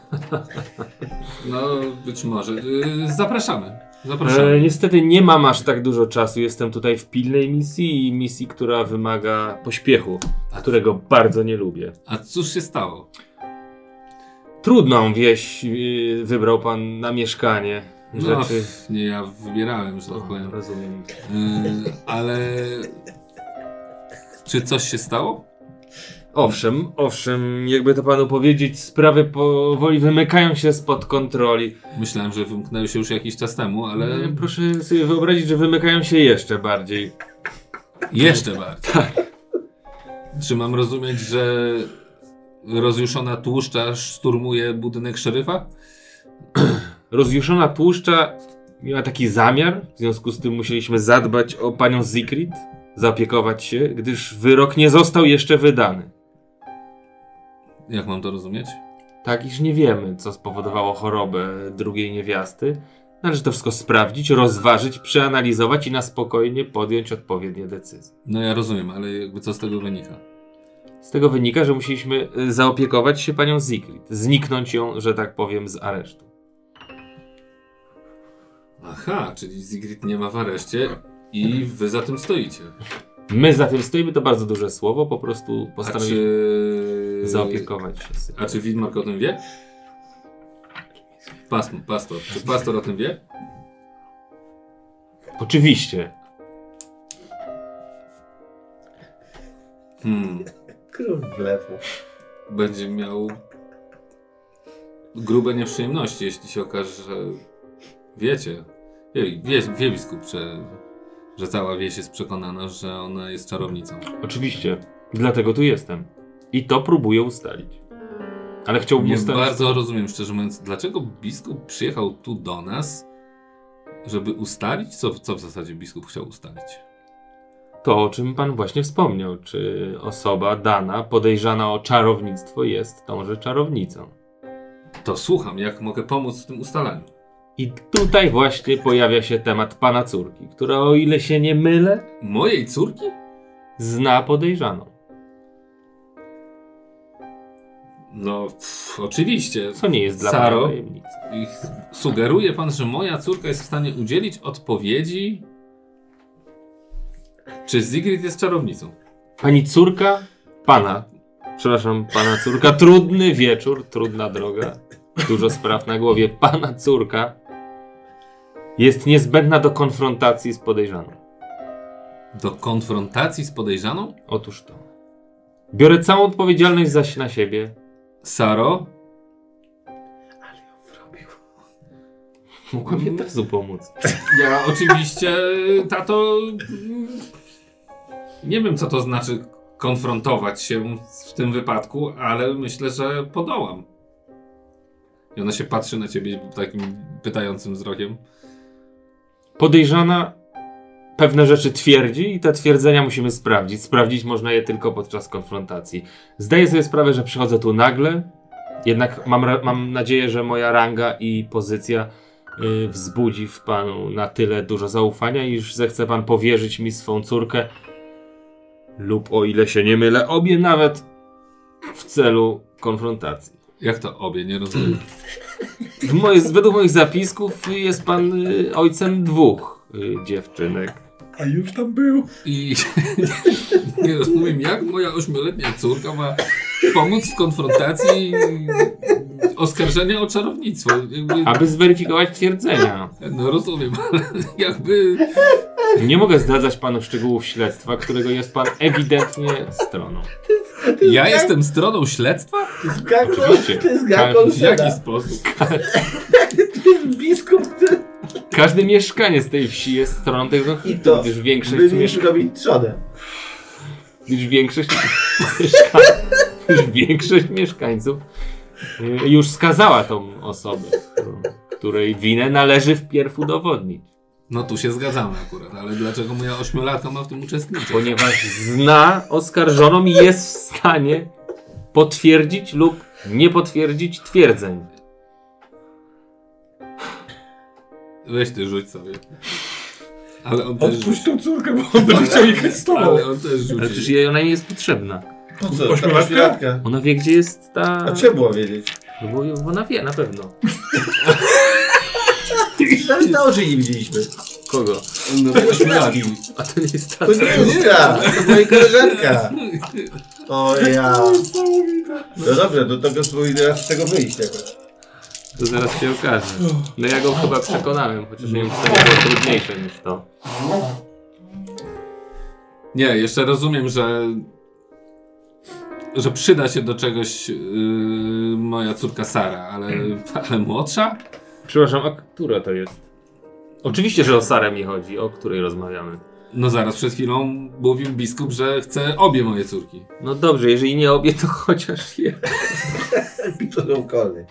No, być może. Yy, zapraszamy. E, niestety nie mam aż tak dużo czasu. Jestem tutaj w pilnej misji i misji, która wymaga pośpiechu, którego bardzo nie lubię. A cóż się stało? Trudną wieś y, wybrał pan na mieszkanie. No, Rzeczy. nie ja wybierałem, że tak powiem. rozumiem. Yy, ale. Czy coś się stało? Owszem, owszem, jakby to panu powiedzieć, sprawy powoli wymykają się spod kontroli. Myślałem, że wymknęły się już jakiś czas temu, ale Ale proszę sobie wyobrazić, że wymykają się jeszcze bardziej. jeszcze bardziej. Czy mam rozumieć, że rozjuszona tłuszcza szturmuje budynek szeryfa? Rozjuszona tłuszcza miała taki zamiar, w związku z tym musieliśmy zadbać o panią Zikrit, zaopiekować się, gdyż wyrok nie został jeszcze wydany. Jak mam to rozumieć? Tak, iż nie wiemy, co spowodowało chorobę drugiej niewiasty. Należy to wszystko sprawdzić, rozważyć, przeanalizować i na spokojnie podjąć odpowiednie decyzje. No ja rozumiem, ale jakby co z tego wynika? Z tego wynika, że musieliśmy y, zaopiekować się panią Zikrit, zniknąć ją, że tak powiem, z aresztu. Aha, czyli Zigrid nie ma w areszcie i wy za tym stoicie. My za tym stoimy, to bardzo duże słowo, po prostu postanowiliśmy czy... zaopiekować się. A czy Widmark o tym wie? Pas, pastor. Czy pastor o tym wie? Oczywiście. Hmm. Król blefu. Będzie miał grube nieprzyjemności, jeśli się okaże, że wiecie. Wie, wie, wie biskup, że, że cała wieś jest przekonana, że ona jest czarownicą. Oczywiście. Dlatego tu jestem. I to próbuję ustalić. Ale chciałbym Nie ustalić... bardzo rozumiem, szczerze mówiąc, dlaczego biskup przyjechał tu do nas, żeby ustalić? Co, co w zasadzie biskup chciał ustalić? to, o czym pan właśnie wspomniał. Czy osoba dana, podejrzana o czarownictwo, jest tąże czarownicą? To słucham, jak mogę pomóc w tym ustalaniu. I tutaj właśnie pojawia się temat pana córki, która, o ile się nie mylę, Mojej córki? zna podejrzaną. No, pff, oczywiście. Co nie jest dla Saro? pana tajemnicą. I sugeruje pan, że moja córka jest w stanie udzielić odpowiedzi, czy Sigrid jest czarownicą? Pani córka pana, przepraszam, pana córka, trudny wieczór, trudna droga, dużo spraw na głowie. Pana córka jest niezbędna do konfrontacji z podejrzaną. Do konfrontacji z podejrzaną? Otóż to. Biorę całą odpowiedzialność zaś na siebie. Saro? Mogła mi od razu pomóc. Ja oczywiście, tato, nie wiem co to znaczy konfrontować się w tym wypadku, ale myślę, że podołam. I ona się patrzy na ciebie takim pytającym wzrokiem. Podejrzana pewne rzeczy twierdzi i te twierdzenia musimy sprawdzić. Sprawdzić można je tylko podczas konfrontacji. Zdaję sobie sprawę, że przychodzę tu nagle, jednak mam, mam nadzieję, że moja ranga i pozycja y, wzbudzi w panu na tyle dużo zaufania, iż zechce pan powierzyć mi swą córkę lub o ile się nie mylę, obie nawet w celu konfrontacji. Jak to obie, nie rozumiem. W moje, według moich zapisków jest pan y, ojcem dwóch y, dziewczynek. A już tam był. I nie rozumiem, jak moja ośmioletnia córka ma pomóc w konfrontacji oskarżenia o czarownictwo. Jakby, Aby zweryfikować twierdzenia. no rozumiem, ale jakby... Nie mogę zdradzać panu szczegółów śledztwa, którego jest pan ewidentnie stroną. Ja jestem stroną śledztwa? To jest gang, Oczywiście. to jest gang W jaki sposób? To jest biskup, który... Każde mieszkanie z tej wsi jest stroną tego I to gdyż większość, byliśmy mieszka- robić trzodę. gdyż większość, mieszka- gdyż większość mieszkańców y, już skazała tą osobę, której winę należy wpierw udowodnić. No tu się zgadzamy akurat, ale dlaczego moja ośmiolatka ma w tym uczestniczyć? Ponieważ zna oskarżoną i jest w stanie potwierdzić lub nie potwierdzić twierdzeń. Weź ty rzuć sobie. Ale on też Odpuść rzuci. tą córkę, bo on będzie chciał jechać z tobą. Ale on też Ale rzuci. przecież jej ona nie jest potrzebna. Po co? Ośmiolatka? Ona wie, gdzie jest ta... A trzeba było wiedzieć. No bo bo ona wie, na pewno. Nawet na oczy nie widzieliśmy. Kogo? No to ośmiolatki. A to nie jest ta To nie jest ta, to moja koleżanka. O ja. No dobrze, do tego spróbuj teraz z tego wyjść jakoś. To zaraz się okaże. No ja go chyba przekonałem, chociaż nie wiem, czy to było trudniejsze niż to. Nie, jeszcze rozumiem, że że przyda się do czegoś yy, moja córka Sara, ale, ale młodsza? Przepraszam, a która to jest? Oczywiście, że o Sarę mi chodzi, o której rozmawiamy. No zaraz przed chwilą mówił biskup, że chce obie moje córki. No dobrze, jeżeli nie obie, to chociaż je. Kolny.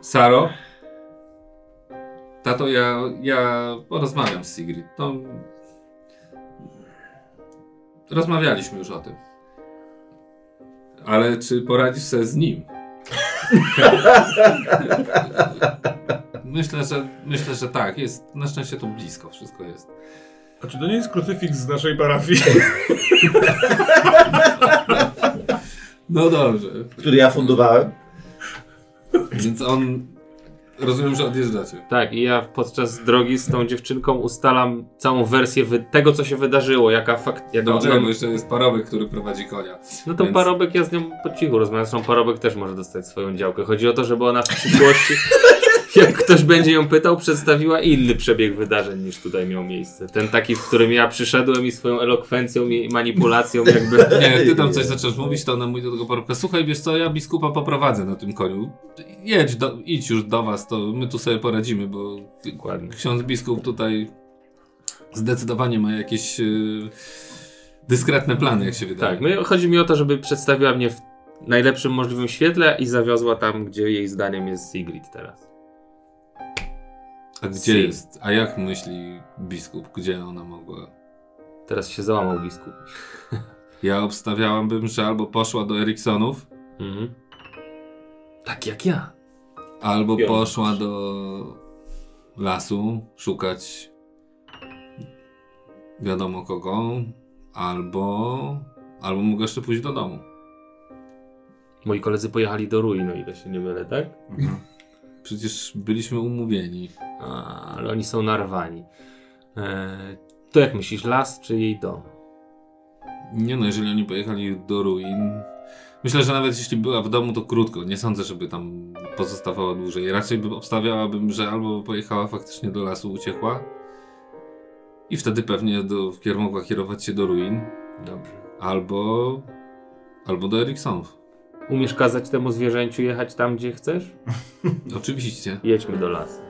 Saro? Tato, ja, ja porozmawiam z Sigrid. To... Rozmawialiśmy już o tym. Ale czy poradzisz sobie z nim? Myślę, że, myślę, że tak. Jest, na szczęście to blisko wszystko jest. A czy to nie jest krucyfiks z naszej parafii? No dobrze. Który ja fundowałem. Więc on... Rozumiem, że odjeżdżacie. Tak, i ja podczas drogi z tą dziewczynką ustalam całą wersję tego, co się wydarzyło, jaka fakt... Jak Dobrze, no, bo jeszcze jest parobek, który prowadzi konia. no to więc- parobek, ja z nią po cichu rozmawiam, zresztą parobek też może dostać swoją działkę. Chodzi o to, żeby ona w przyszłości, jak ktoś będzie ją pytał, przedstawiła inny przebieg wydarzeń niż tutaj miał miejsce. Ten taki, w którym ja przyszedłem i swoją elokwencją i manipulacją jakby... Nie, jak ty tam coś zaczęłasz mówić, to ona mówi do tego parobka, słuchaj, wiesz co, ja biskupa poprowadzę na tym koniu. Jedź, do, idź już do was, to my tu sobie poradzimy, bo Dokładnie. ksiądz biskup tutaj zdecydowanie ma jakieś yy, dyskretne plany, jak się wydaje. Tak, my, chodzi mi o to, żeby przedstawiła mnie w najlepszym możliwym świetle i zawiozła tam, gdzie jej zdaniem jest Sigrid teraz. A gdzie Si. jest? A jak myśli biskup, gdzie ona mogła? Teraz się załamał biskup. Ja obstawiałabym, że albo poszła do Eriksonów, Mhm. Tak jak ja. albo poszła do lasu szukać wiadomo kogo, albo, albo mogła jeszcze pójść do domu. Moi koledzy pojechali do ruin, o ile się nie mylę, tak? Przecież byliśmy umówieni. Ale oni są narwani. E, to jak myślisz, las czy jej dom? Nie no, jeżeli oni pojechali do ruin. Myślę, że nawet jeśli była w domu, to krótko. Nie sądzę, żeby tam pozostawała dłużej. Raczej bym obstawiałabym, że albo pojechała faktycznie do lasu, uciekła. I wtedy pewnie do, mogła kierować się do ruin. Dobrze. Albo. Albo do Eriksonów. Umiesz kazać temu zwierzęciu jechać tam, gdzie chcesz? Oczywiście. Jedźmy do lasu.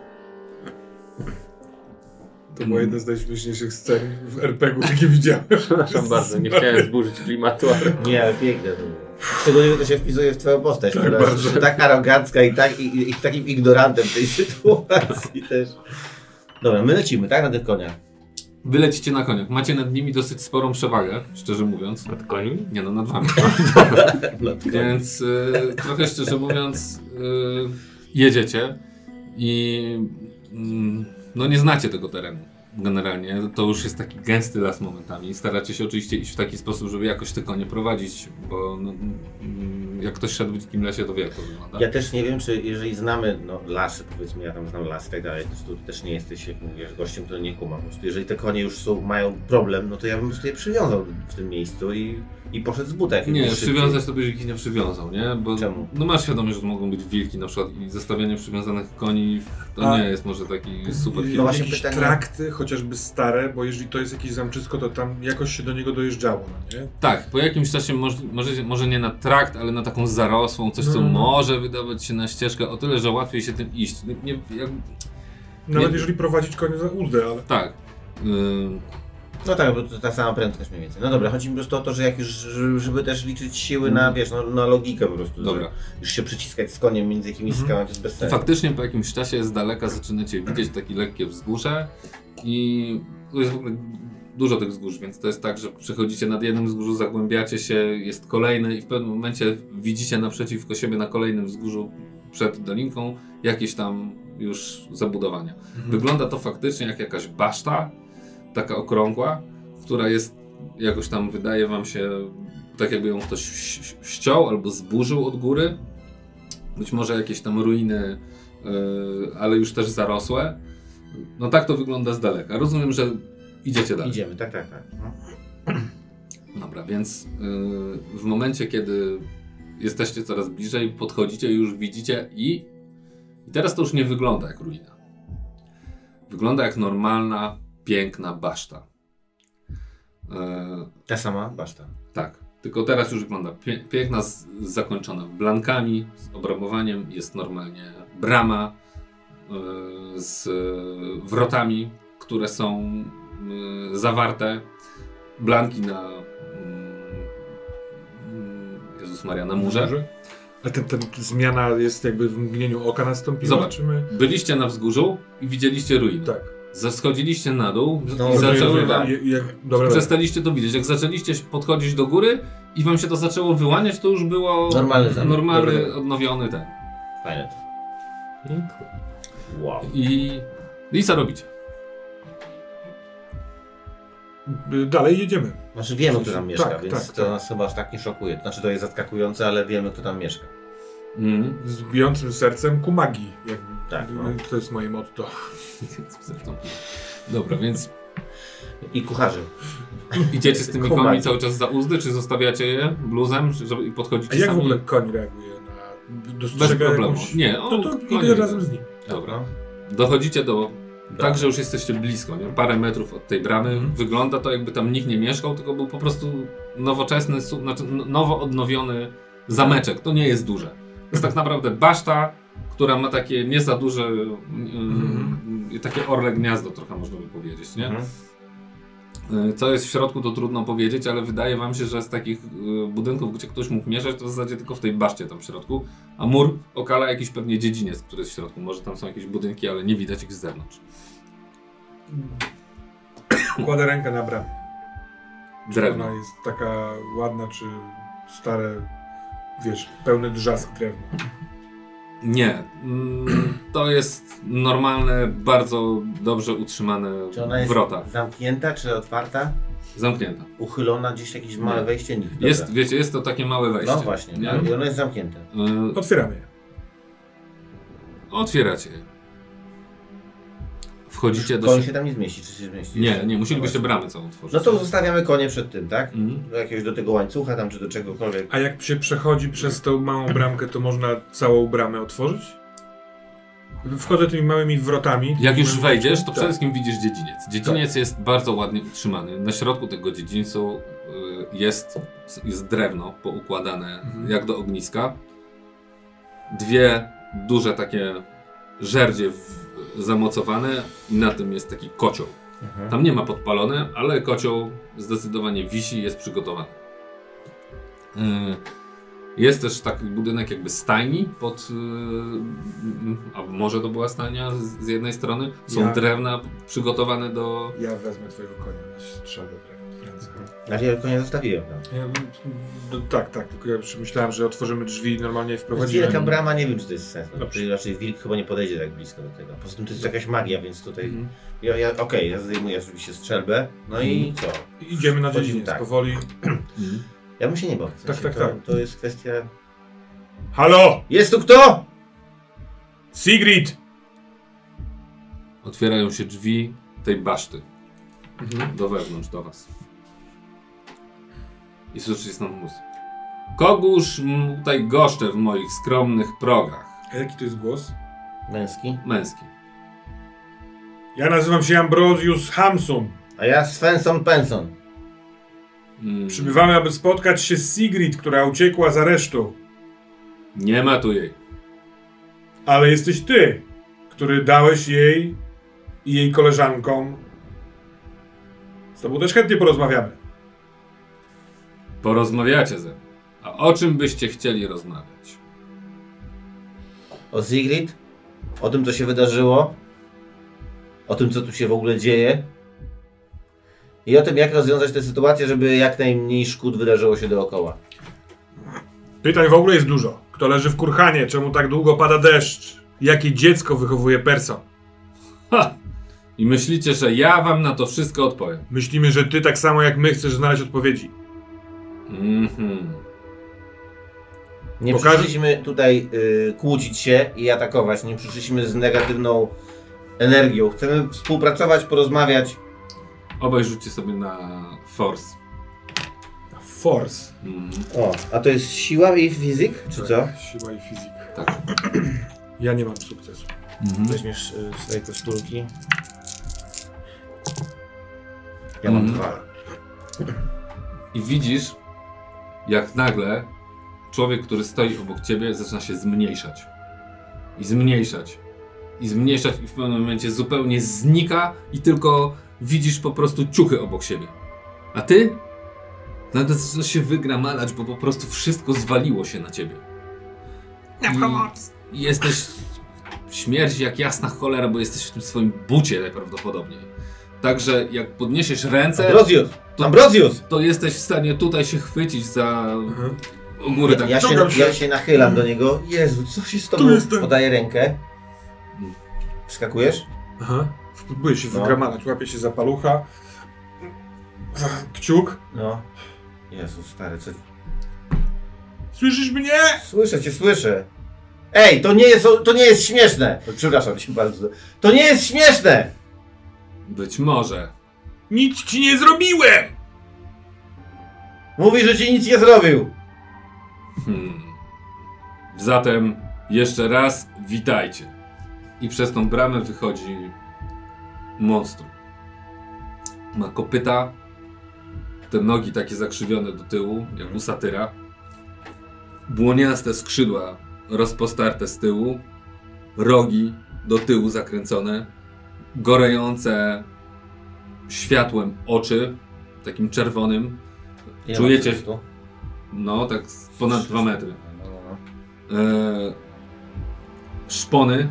To była jedna z najśmieszniejszych scen w RPG-u, jakie widziałem. Przepraszam bardzo, nie chciałem zburzyć klimatu, ale... Nie, ale piękne to było. Szczególnie, że to się wpisuje w twoją postać, Tak, która bardzo. jest tak arogancka i, tak, i, i takim ignorantem tej sytuacji też. Dobra, my lecimy, tak? Na tych koniach. Wy lecicie na koniach. Macie nad nimi dosyć sporą przewagę, szczerze mówiąc. Nad koni? Nie no, nad wami. Więc y, trochę szczerze mówiąc, y, jedziecie i no nie znacie tego terenu. Generalnie to już jest taki gęsty las momentami. Staracie się oczywiście iść w taki sposób, żeby jakoś te konie prowadzić, bo no, mm, jak ktoś szedł w dzikim lesie, to wie jak to wygląda. Ja też nie wiem, czy jeżeli znamy no, lasy, powiedzmy, ja tam znam lasy i tak dalej, to też nie jesteś, jak mówisz, gościem, to nie kumam. Po prostu jeżeli te konie już są, mają problem, no to ja bym po prostu je przywiązał w tym miejscu i, i poszedł z buta. Nie, szybciej. przywiązać to byś ich nie przywiązał, nie? Bo Czemu? no masz świadomość, że to mogą być wilki na przykład i zostawianie przywiązanych koni to A- nie jest może taki super I- No właśnie jakieś pytanie- trakty, chociażby stare, bo jeżeli to jest jakieś zamczysko, to tam jakoś się do niego dojeżdżało, no nie? Tak, po jakimś czasie może, może, może nie na trakt, ale na taką zarosłą, coś co No. może wydawać się na ścieżkę, o tyle, że łatwiej się tym iść. Nie, nie, jak, Nawet Nie- jeżeli prowadzić konia za uzdę, ale... tak. Ym, No tak, bo to ta sama prędkość mniej więcej. No dobra, chodzi mi po prostu o to, że jak już, żeby też liczyć siły na, wiesz, no, na logikę po prostu. Dobra. Już się przyciskać z koniem między jakimiś skałami, to jest bez sensu. Faktycznie po jakimś czasie z daleka zaczynacie widzieć takie lekkie wzgórze i tu jest w ogóle dużo tych wzgórz, więc to jest tak, że przechodzicie nad jednym wzgórzu, zagłębiacie się, jest kolejny i w pewnym momencie widzicie naprzeciwko siebie na kolejnym wzgórzu przed dolinką jakieś tam już zabudowania. Wygląda to faktycznie jak jakaś baszta, taka okrągła, która jest jakoś tam, wydaje wam się, tak jakby ją ktoś ściął albo zburzył od góry. Być może jakieś tam ruiny, yy, ale już też zarosłe. No tak to wygląda z daleka. Rozumiem, że idziecie dalej. Idziemy, tak, tak, tak. No. Dobra, więc yy, w momencie, kiedy jesteście coraz bliżej, podchodzicie, już widzicie i, i teraz to już nie wygląda jak ruina. Wygląda jak normalna, piękna baszta. Yy, Ta sama baszta. tak, tylko teraz już wygląda pie piękna, zakończona blankami, z obramowaniem. Jest normalnie brama yy, z wrotami, które są yy, zawarte. Blanki na. Yy, Jezus Maria, na murze. A ten, ten zmiana jest jakby w mgnieniu oka nastąpiła? Zobacz. Czy my... Byliście na wzgórzu i widzieliście ruiny. Tak. Zaschodziliście na dół No, i zaczęły wam. Przestaliście to widzieć. Jak zaczęliście podchodzić do góry i wam się to zaczęło wyłaniać, to już było Normalny normalny odnowiony ten. Fajne. Wow. I, I co robicie? Y, Dalej jedziemy. Znaczy wiemy, kto tam mieszka, Tak, więc tak, to tak. nas chyba aż tak nie szokuje. Znaczy to jest zaskakujące, ale wiemy, kto tam mieszka. Mm. Z bijącym sercem ku magii. Jakby. Tak, no. To jest moje motto. Dobra, więc I kucharzy. idziecie z tymi Kumaj. końmi cały czas za uzdy, czy zostawiacie je bluzem, czy żeby, i A podchodzicie jak w sami? ogóle koń reaguje na... Bez Dostrzega problemu. jakąś... Nie, on to konie idę razem z nim. Dobra. Dochodzicie do... Dobra. Tak, że już jesteście blisko, nie? parę metrów od tej bramy. Mhm. Wygląda to jakby tam nikt nie mieszkał, tylko był po prostu nowoczesny, znaczy nowo odnowiony zameczek. To nie jest duże. To jest tak naprawdę baszta, która ma takie nie za duże, yy, takie orle gniazdo trochę można by powiedzieć, nie? Mhm. Y, Co jest w środku, to trudno powiedzieć, ale wydaje wam się, że z takich y, budynków, gdzie ktoś mógł mieszkać, to w zasadzie tylko w tej baszcie tam w środku, a mur okala jakiś pewnie dziedziniec, który jest w środku. Może tam są jakieś budynki, ale nie widać ich z zewnątrz. Kładę rękę na bramę. Drewno. ona jest taka ładna, czy stare, wiesz, pełny drzask drewna? Nie. Mm, To jest normalne, bardzo dobrze utrzymane Czy ona jest wrota. zamknięta, czy otwarta? Zamknięta. Uchylona, gdzieś jakieś małe Nie. wejście? Nic. Dobra. Jest, wiecie, jest to takie małe wejście. No właśnie, Nie? i ono jest zamknięte. Y, Otwieramy je. Otwieracie je. Wchodzicie do Koń się tam nie zmieści, czy się zmieści? Nie, nie, musielibyście bramę całą otworzyć. No to zostawiamy konie przed tym, tak? Mhm. Do jakiegoś do tego łańcucha tam, czy do czegokolwiek. A jak się przechodzi przez tą małą bramkę, to można całą bramę otworzyć? Wchodzę tymi małymi wrotami. Jak już wejdziesz, to przede Tak. wszystkim widzisz dziedziniec. Dziedziniec jest bardzo ładnie utrzymany. Na środku tego dziedzińcu y, jest, jest drewno poukładane Mhm. jak do ogniska. Dwie duże takie żerdzie w, zamocowane i na tym jest taki kocioł. Mhm. Tam nie ma podpalone, ale kocioł zdecydowanie wisi i jest przygotowany. Yy, Jest też taki budynek jakby stajni pod, yy, a może to była stajnia z, z jednej strony. Są Ja- drewna przygotowane do... Ja wezmę twojego konia na strzelbę w ręce. Znaczy ja konia zostawiłem tam. Ja, no, tak, tak, tylko ja myślałem, że otworzymy drzwi i normalnie Wielka wprowadzimy. brama, nie wiem czy to jest sens. No. Czyli raczej wilk chyba nie podejdzie tak blisko do tego. Poza tym to jest jakaś magia, więc tutaj... Mhm. Ja, ja, Okej, ja zdejmuję oczywiście strzelbę. No i co? I Idziemy na dziedziniec tak. powoli. Mhm. Ja bym się nie bał. W sensie tak, to, tak. To jest kwestia... Halo! Jest tu kto? Sigrid! Otwierają się drzwi tej baszty Mhm. do wewnątrz, do was. I słyszycie stąd mus. Kogóż tutaj goszczę w moich skromnych progach. A jaki to jest głos? Męski. Męski. Ja nazywam się Ambrosius Hamsun. A ja Svensson Penson. Mm, Przybywamy, aby spotkać się z Sigrid, która uciekła z aresztu. Nie ma tu jej. Ale jesteś ty, który dałeś jej i jej koleżankom. Z tobą też chętnie porozmawiamy. Porozmawiacie ze mną. A o czym byście chcieli rozmawiać? O Sigrid? O tym, co się wydarzyło? O tym, co tu się w ogóle dzieje? I o tym, jak rozwiązać tę sytuację, żeby jak najmniej szkód wydarzyło się dookoła. Pytań w ogóle jest dużo. Kto leży w kurhanie? Czemu tak długo pada deszcz? Jakie dziecko wychowuje Persa? Ha! I myślicie, że ja wam na to wszystko odpowiem. Myślimy, że ty tak samo jak my chcesz znaleźć odpowiedzi. Mhm. Nie Pokaż- przyszliśmy tutaj y, kłócić się i atakować. Nie przyszliśmy z negatywną energią. Chcemy współpracować, porozmawiać. Obaj rzućcie sobie na force. Force. Mhm. O, a to jest siła i fizyk, czy co? Tak, Siła i fizyk. Tak. Ja nie mam sukcesu. Weźmiesz y, swoje koszulki. Ja mam Mhm. dwa. I widzisz, jak nagle człowiek, który stoi obok ciebie, zaczyna się zmniejszać. I zmniejszać. I zmniejszać, i w pewnym momencie zupełnie znika, i tylko widzisz po prostu ciuchy obok siebie. A ty? Nagle zaczynasz się wygramalać, bo po prostu wszystko zwaliło się na ciebie. I, I jesteś śmierć jak jasna cholera, bo jesteś w tym swoim bucie najprawdopodobniej. Także jak podniesiesz ręce, Ambrosius! To- Ambrosius! to jesteś w stanie tutaj się chwycić za Mhm. o górę tak. Ja się, ja się nachylam do niego. Jezu, co się z tobą... Tu jestem. Podaję rękę. Wskakujesz? Aha. Próbuję się No. wygramalać. Łapię się za palucha. Za kciuk. No. Jezu, stary, co... Słyszysz mnie? Słyszę cię, słyszę. Ej, to nie jest, to nie jest śmieszne! Przepraszam cię bardzo. To nie jest śmieszne! Być może. Nic ci nie zrobiłem! Mówi, że ci nic nie zrobił. Hmm. Zatem jeszcze raz witajcie. I przez tą bramę wychodzi monstrum. Ma kopyta, te nogi takie zakrzywione do tyłu, jak u satyra. Błoniaste skrzydła rozpostarte z tyłu, rogi do tyłu zakręcone, gorejące światłem oczy, takim czerwonym. Ile Czujecie- wzrostu? No, tak ponad 2 metry. No, no, no. e, szpony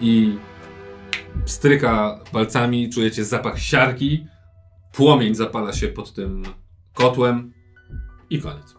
i stryka palcami, czujecie zapach siarki Płomień zapala się pod tym kotłem i koniec.